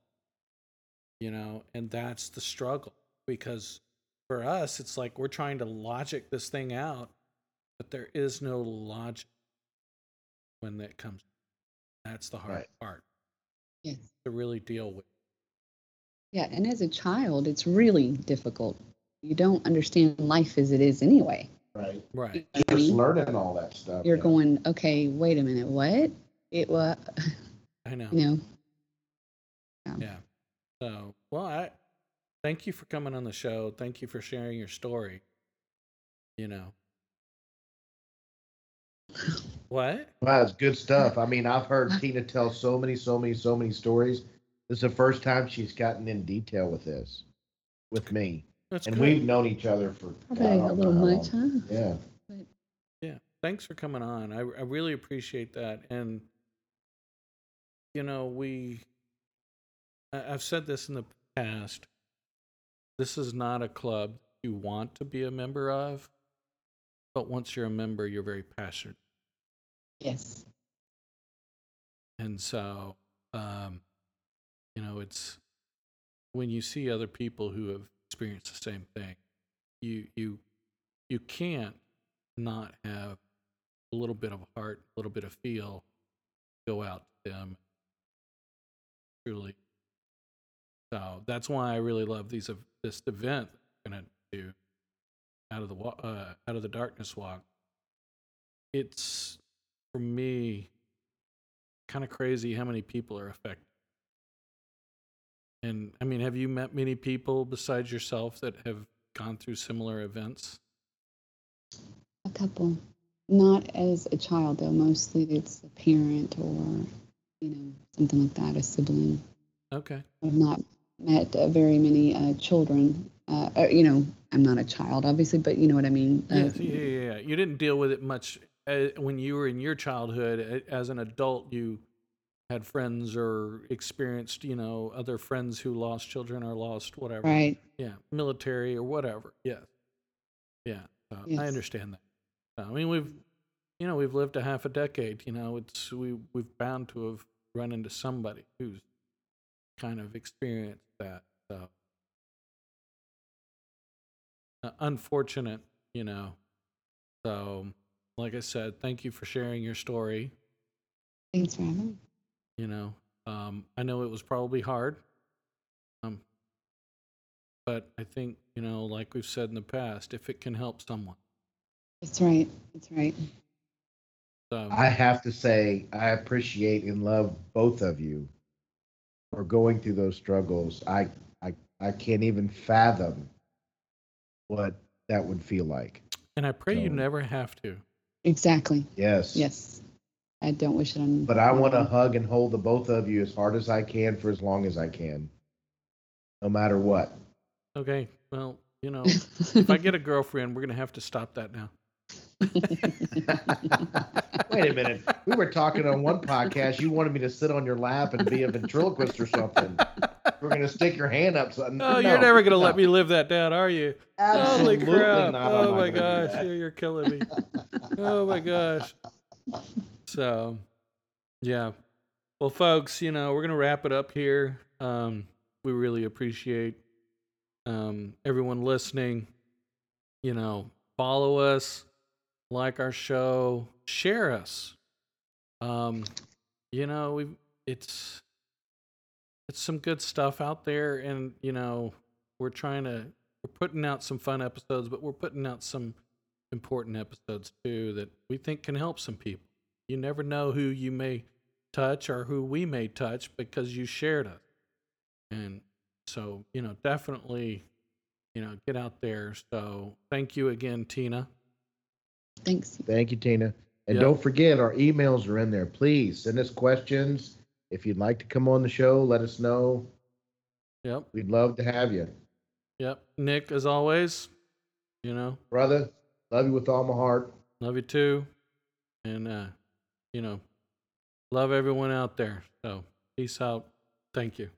You know, and that's the struggle because for us it's like we're trying to logic this thing out, but there is no logic when that comes. That's the hard Right. part Yes. to really deal with. Yeah, and as a child, it's really difficult. You don't understand life as it is anyway. Right. Right. You know what I Just mean? learning all that stuff. You're yeah. going, okay, wait a minute, what? It was, I know. you know, Yeah. So, well, I thank you for coming on the show. Thank you for sharing your story. You know. What? Wow, it's good stuff. I mean, I've heard Tina tell so many, so many, so many stories. This is the first time she's gotten in detail with this, with me, That's and good. we've known each other for probably God, I a don't little know much, huh? Yeah. Yeah. Thanks for coming on. I I really appreciate that. And you know, we I- I've said this in the past. This is not a club you want to be a member of, but once you're a member, you're very passionate. Yes. And so, um, you know, it's when you see other people who have experienced the same thing, you you you can't not have a little bit of heart, a little bit of feel, go out to them. Truly. So that's why I really love these ev- this event I'm gonna do out of the uh, out of the darkness walk. It's for me kind of crazy how many people are affected. And I mean, have you met many people besides yourself that have gone through similar events? A couple. Not as a child, though. Mostly it's a parent or, you know, something like that, a sibling. Okay. I've not met uh, very many uh, children. Uh, uh, you know, I'm not a child, obviously, but you know what I mean. Uh, yeah, yeah, yeah. You didn't deal with it much uh, when you were in your childhood. As an adult, you had friends or experienced, you know, other friends who lost children or lost whatever. Right. Yeah, military or whatever. Yes. Yeah. So I understand that. I mean, we've, you know, we've lived a half a decade. You know, it's we we've bound to have run into somebody who's kind of experienced that. So, uh, unfortunate, you know. So, like I said, thank you for sharing your story. Thanks for having me. You know, um, I know it was probably hard. Um, but I think, you know, like we've said in the past, if it can help someone. That's right. That's right. So, I have to say, I appreciate and love both of you for going through those struggles. I, I, I can't even fathom what that would feel like. and I pray you never have to. Exactly. Yes. Yes. I don't wish it on. But I want to hug and hold the both of you as hard as I can for as long as I can, no matter what. Okay. Well, you know, if I get a girlfriend, we're going to have to stop that now. Wait a minute. We were talking on one podcast. You wanted me to sit on your lap and be a ventriloquist or something. We're going to stick your hand up. So, Oh, no, you're never going to no. let me live that down, are you? Absolutely Holy crap. not. I'm Oh my gosh. You're, you're killing me. oh my gosh. So, yeah. Well, folks, you know, we're going to wrap it up here. Um, we really appreciate um, everyone listening. You know, follow us, like our show, share us. Um, you know, we it's it's some good stuff out there, and you know, we're trying to we're putting out some fun episodes, but we're putting out some important episodes too that we think can help some people. You never know who you may touch or who we may touch because you shared us. And so, you know, definitely, you know, get out there. So thank you again, Tina. Thanks. Thank you, Tina. And don't forget, our emails are in there. Please send us questions. If you'd like to come on the show, let us know. Yep. We'd love to have you. Yep. Nick, as always, you know, Brother, love you with all my heart. love you too. And, uh, you know, love everyone out there. So peace out. Thank you.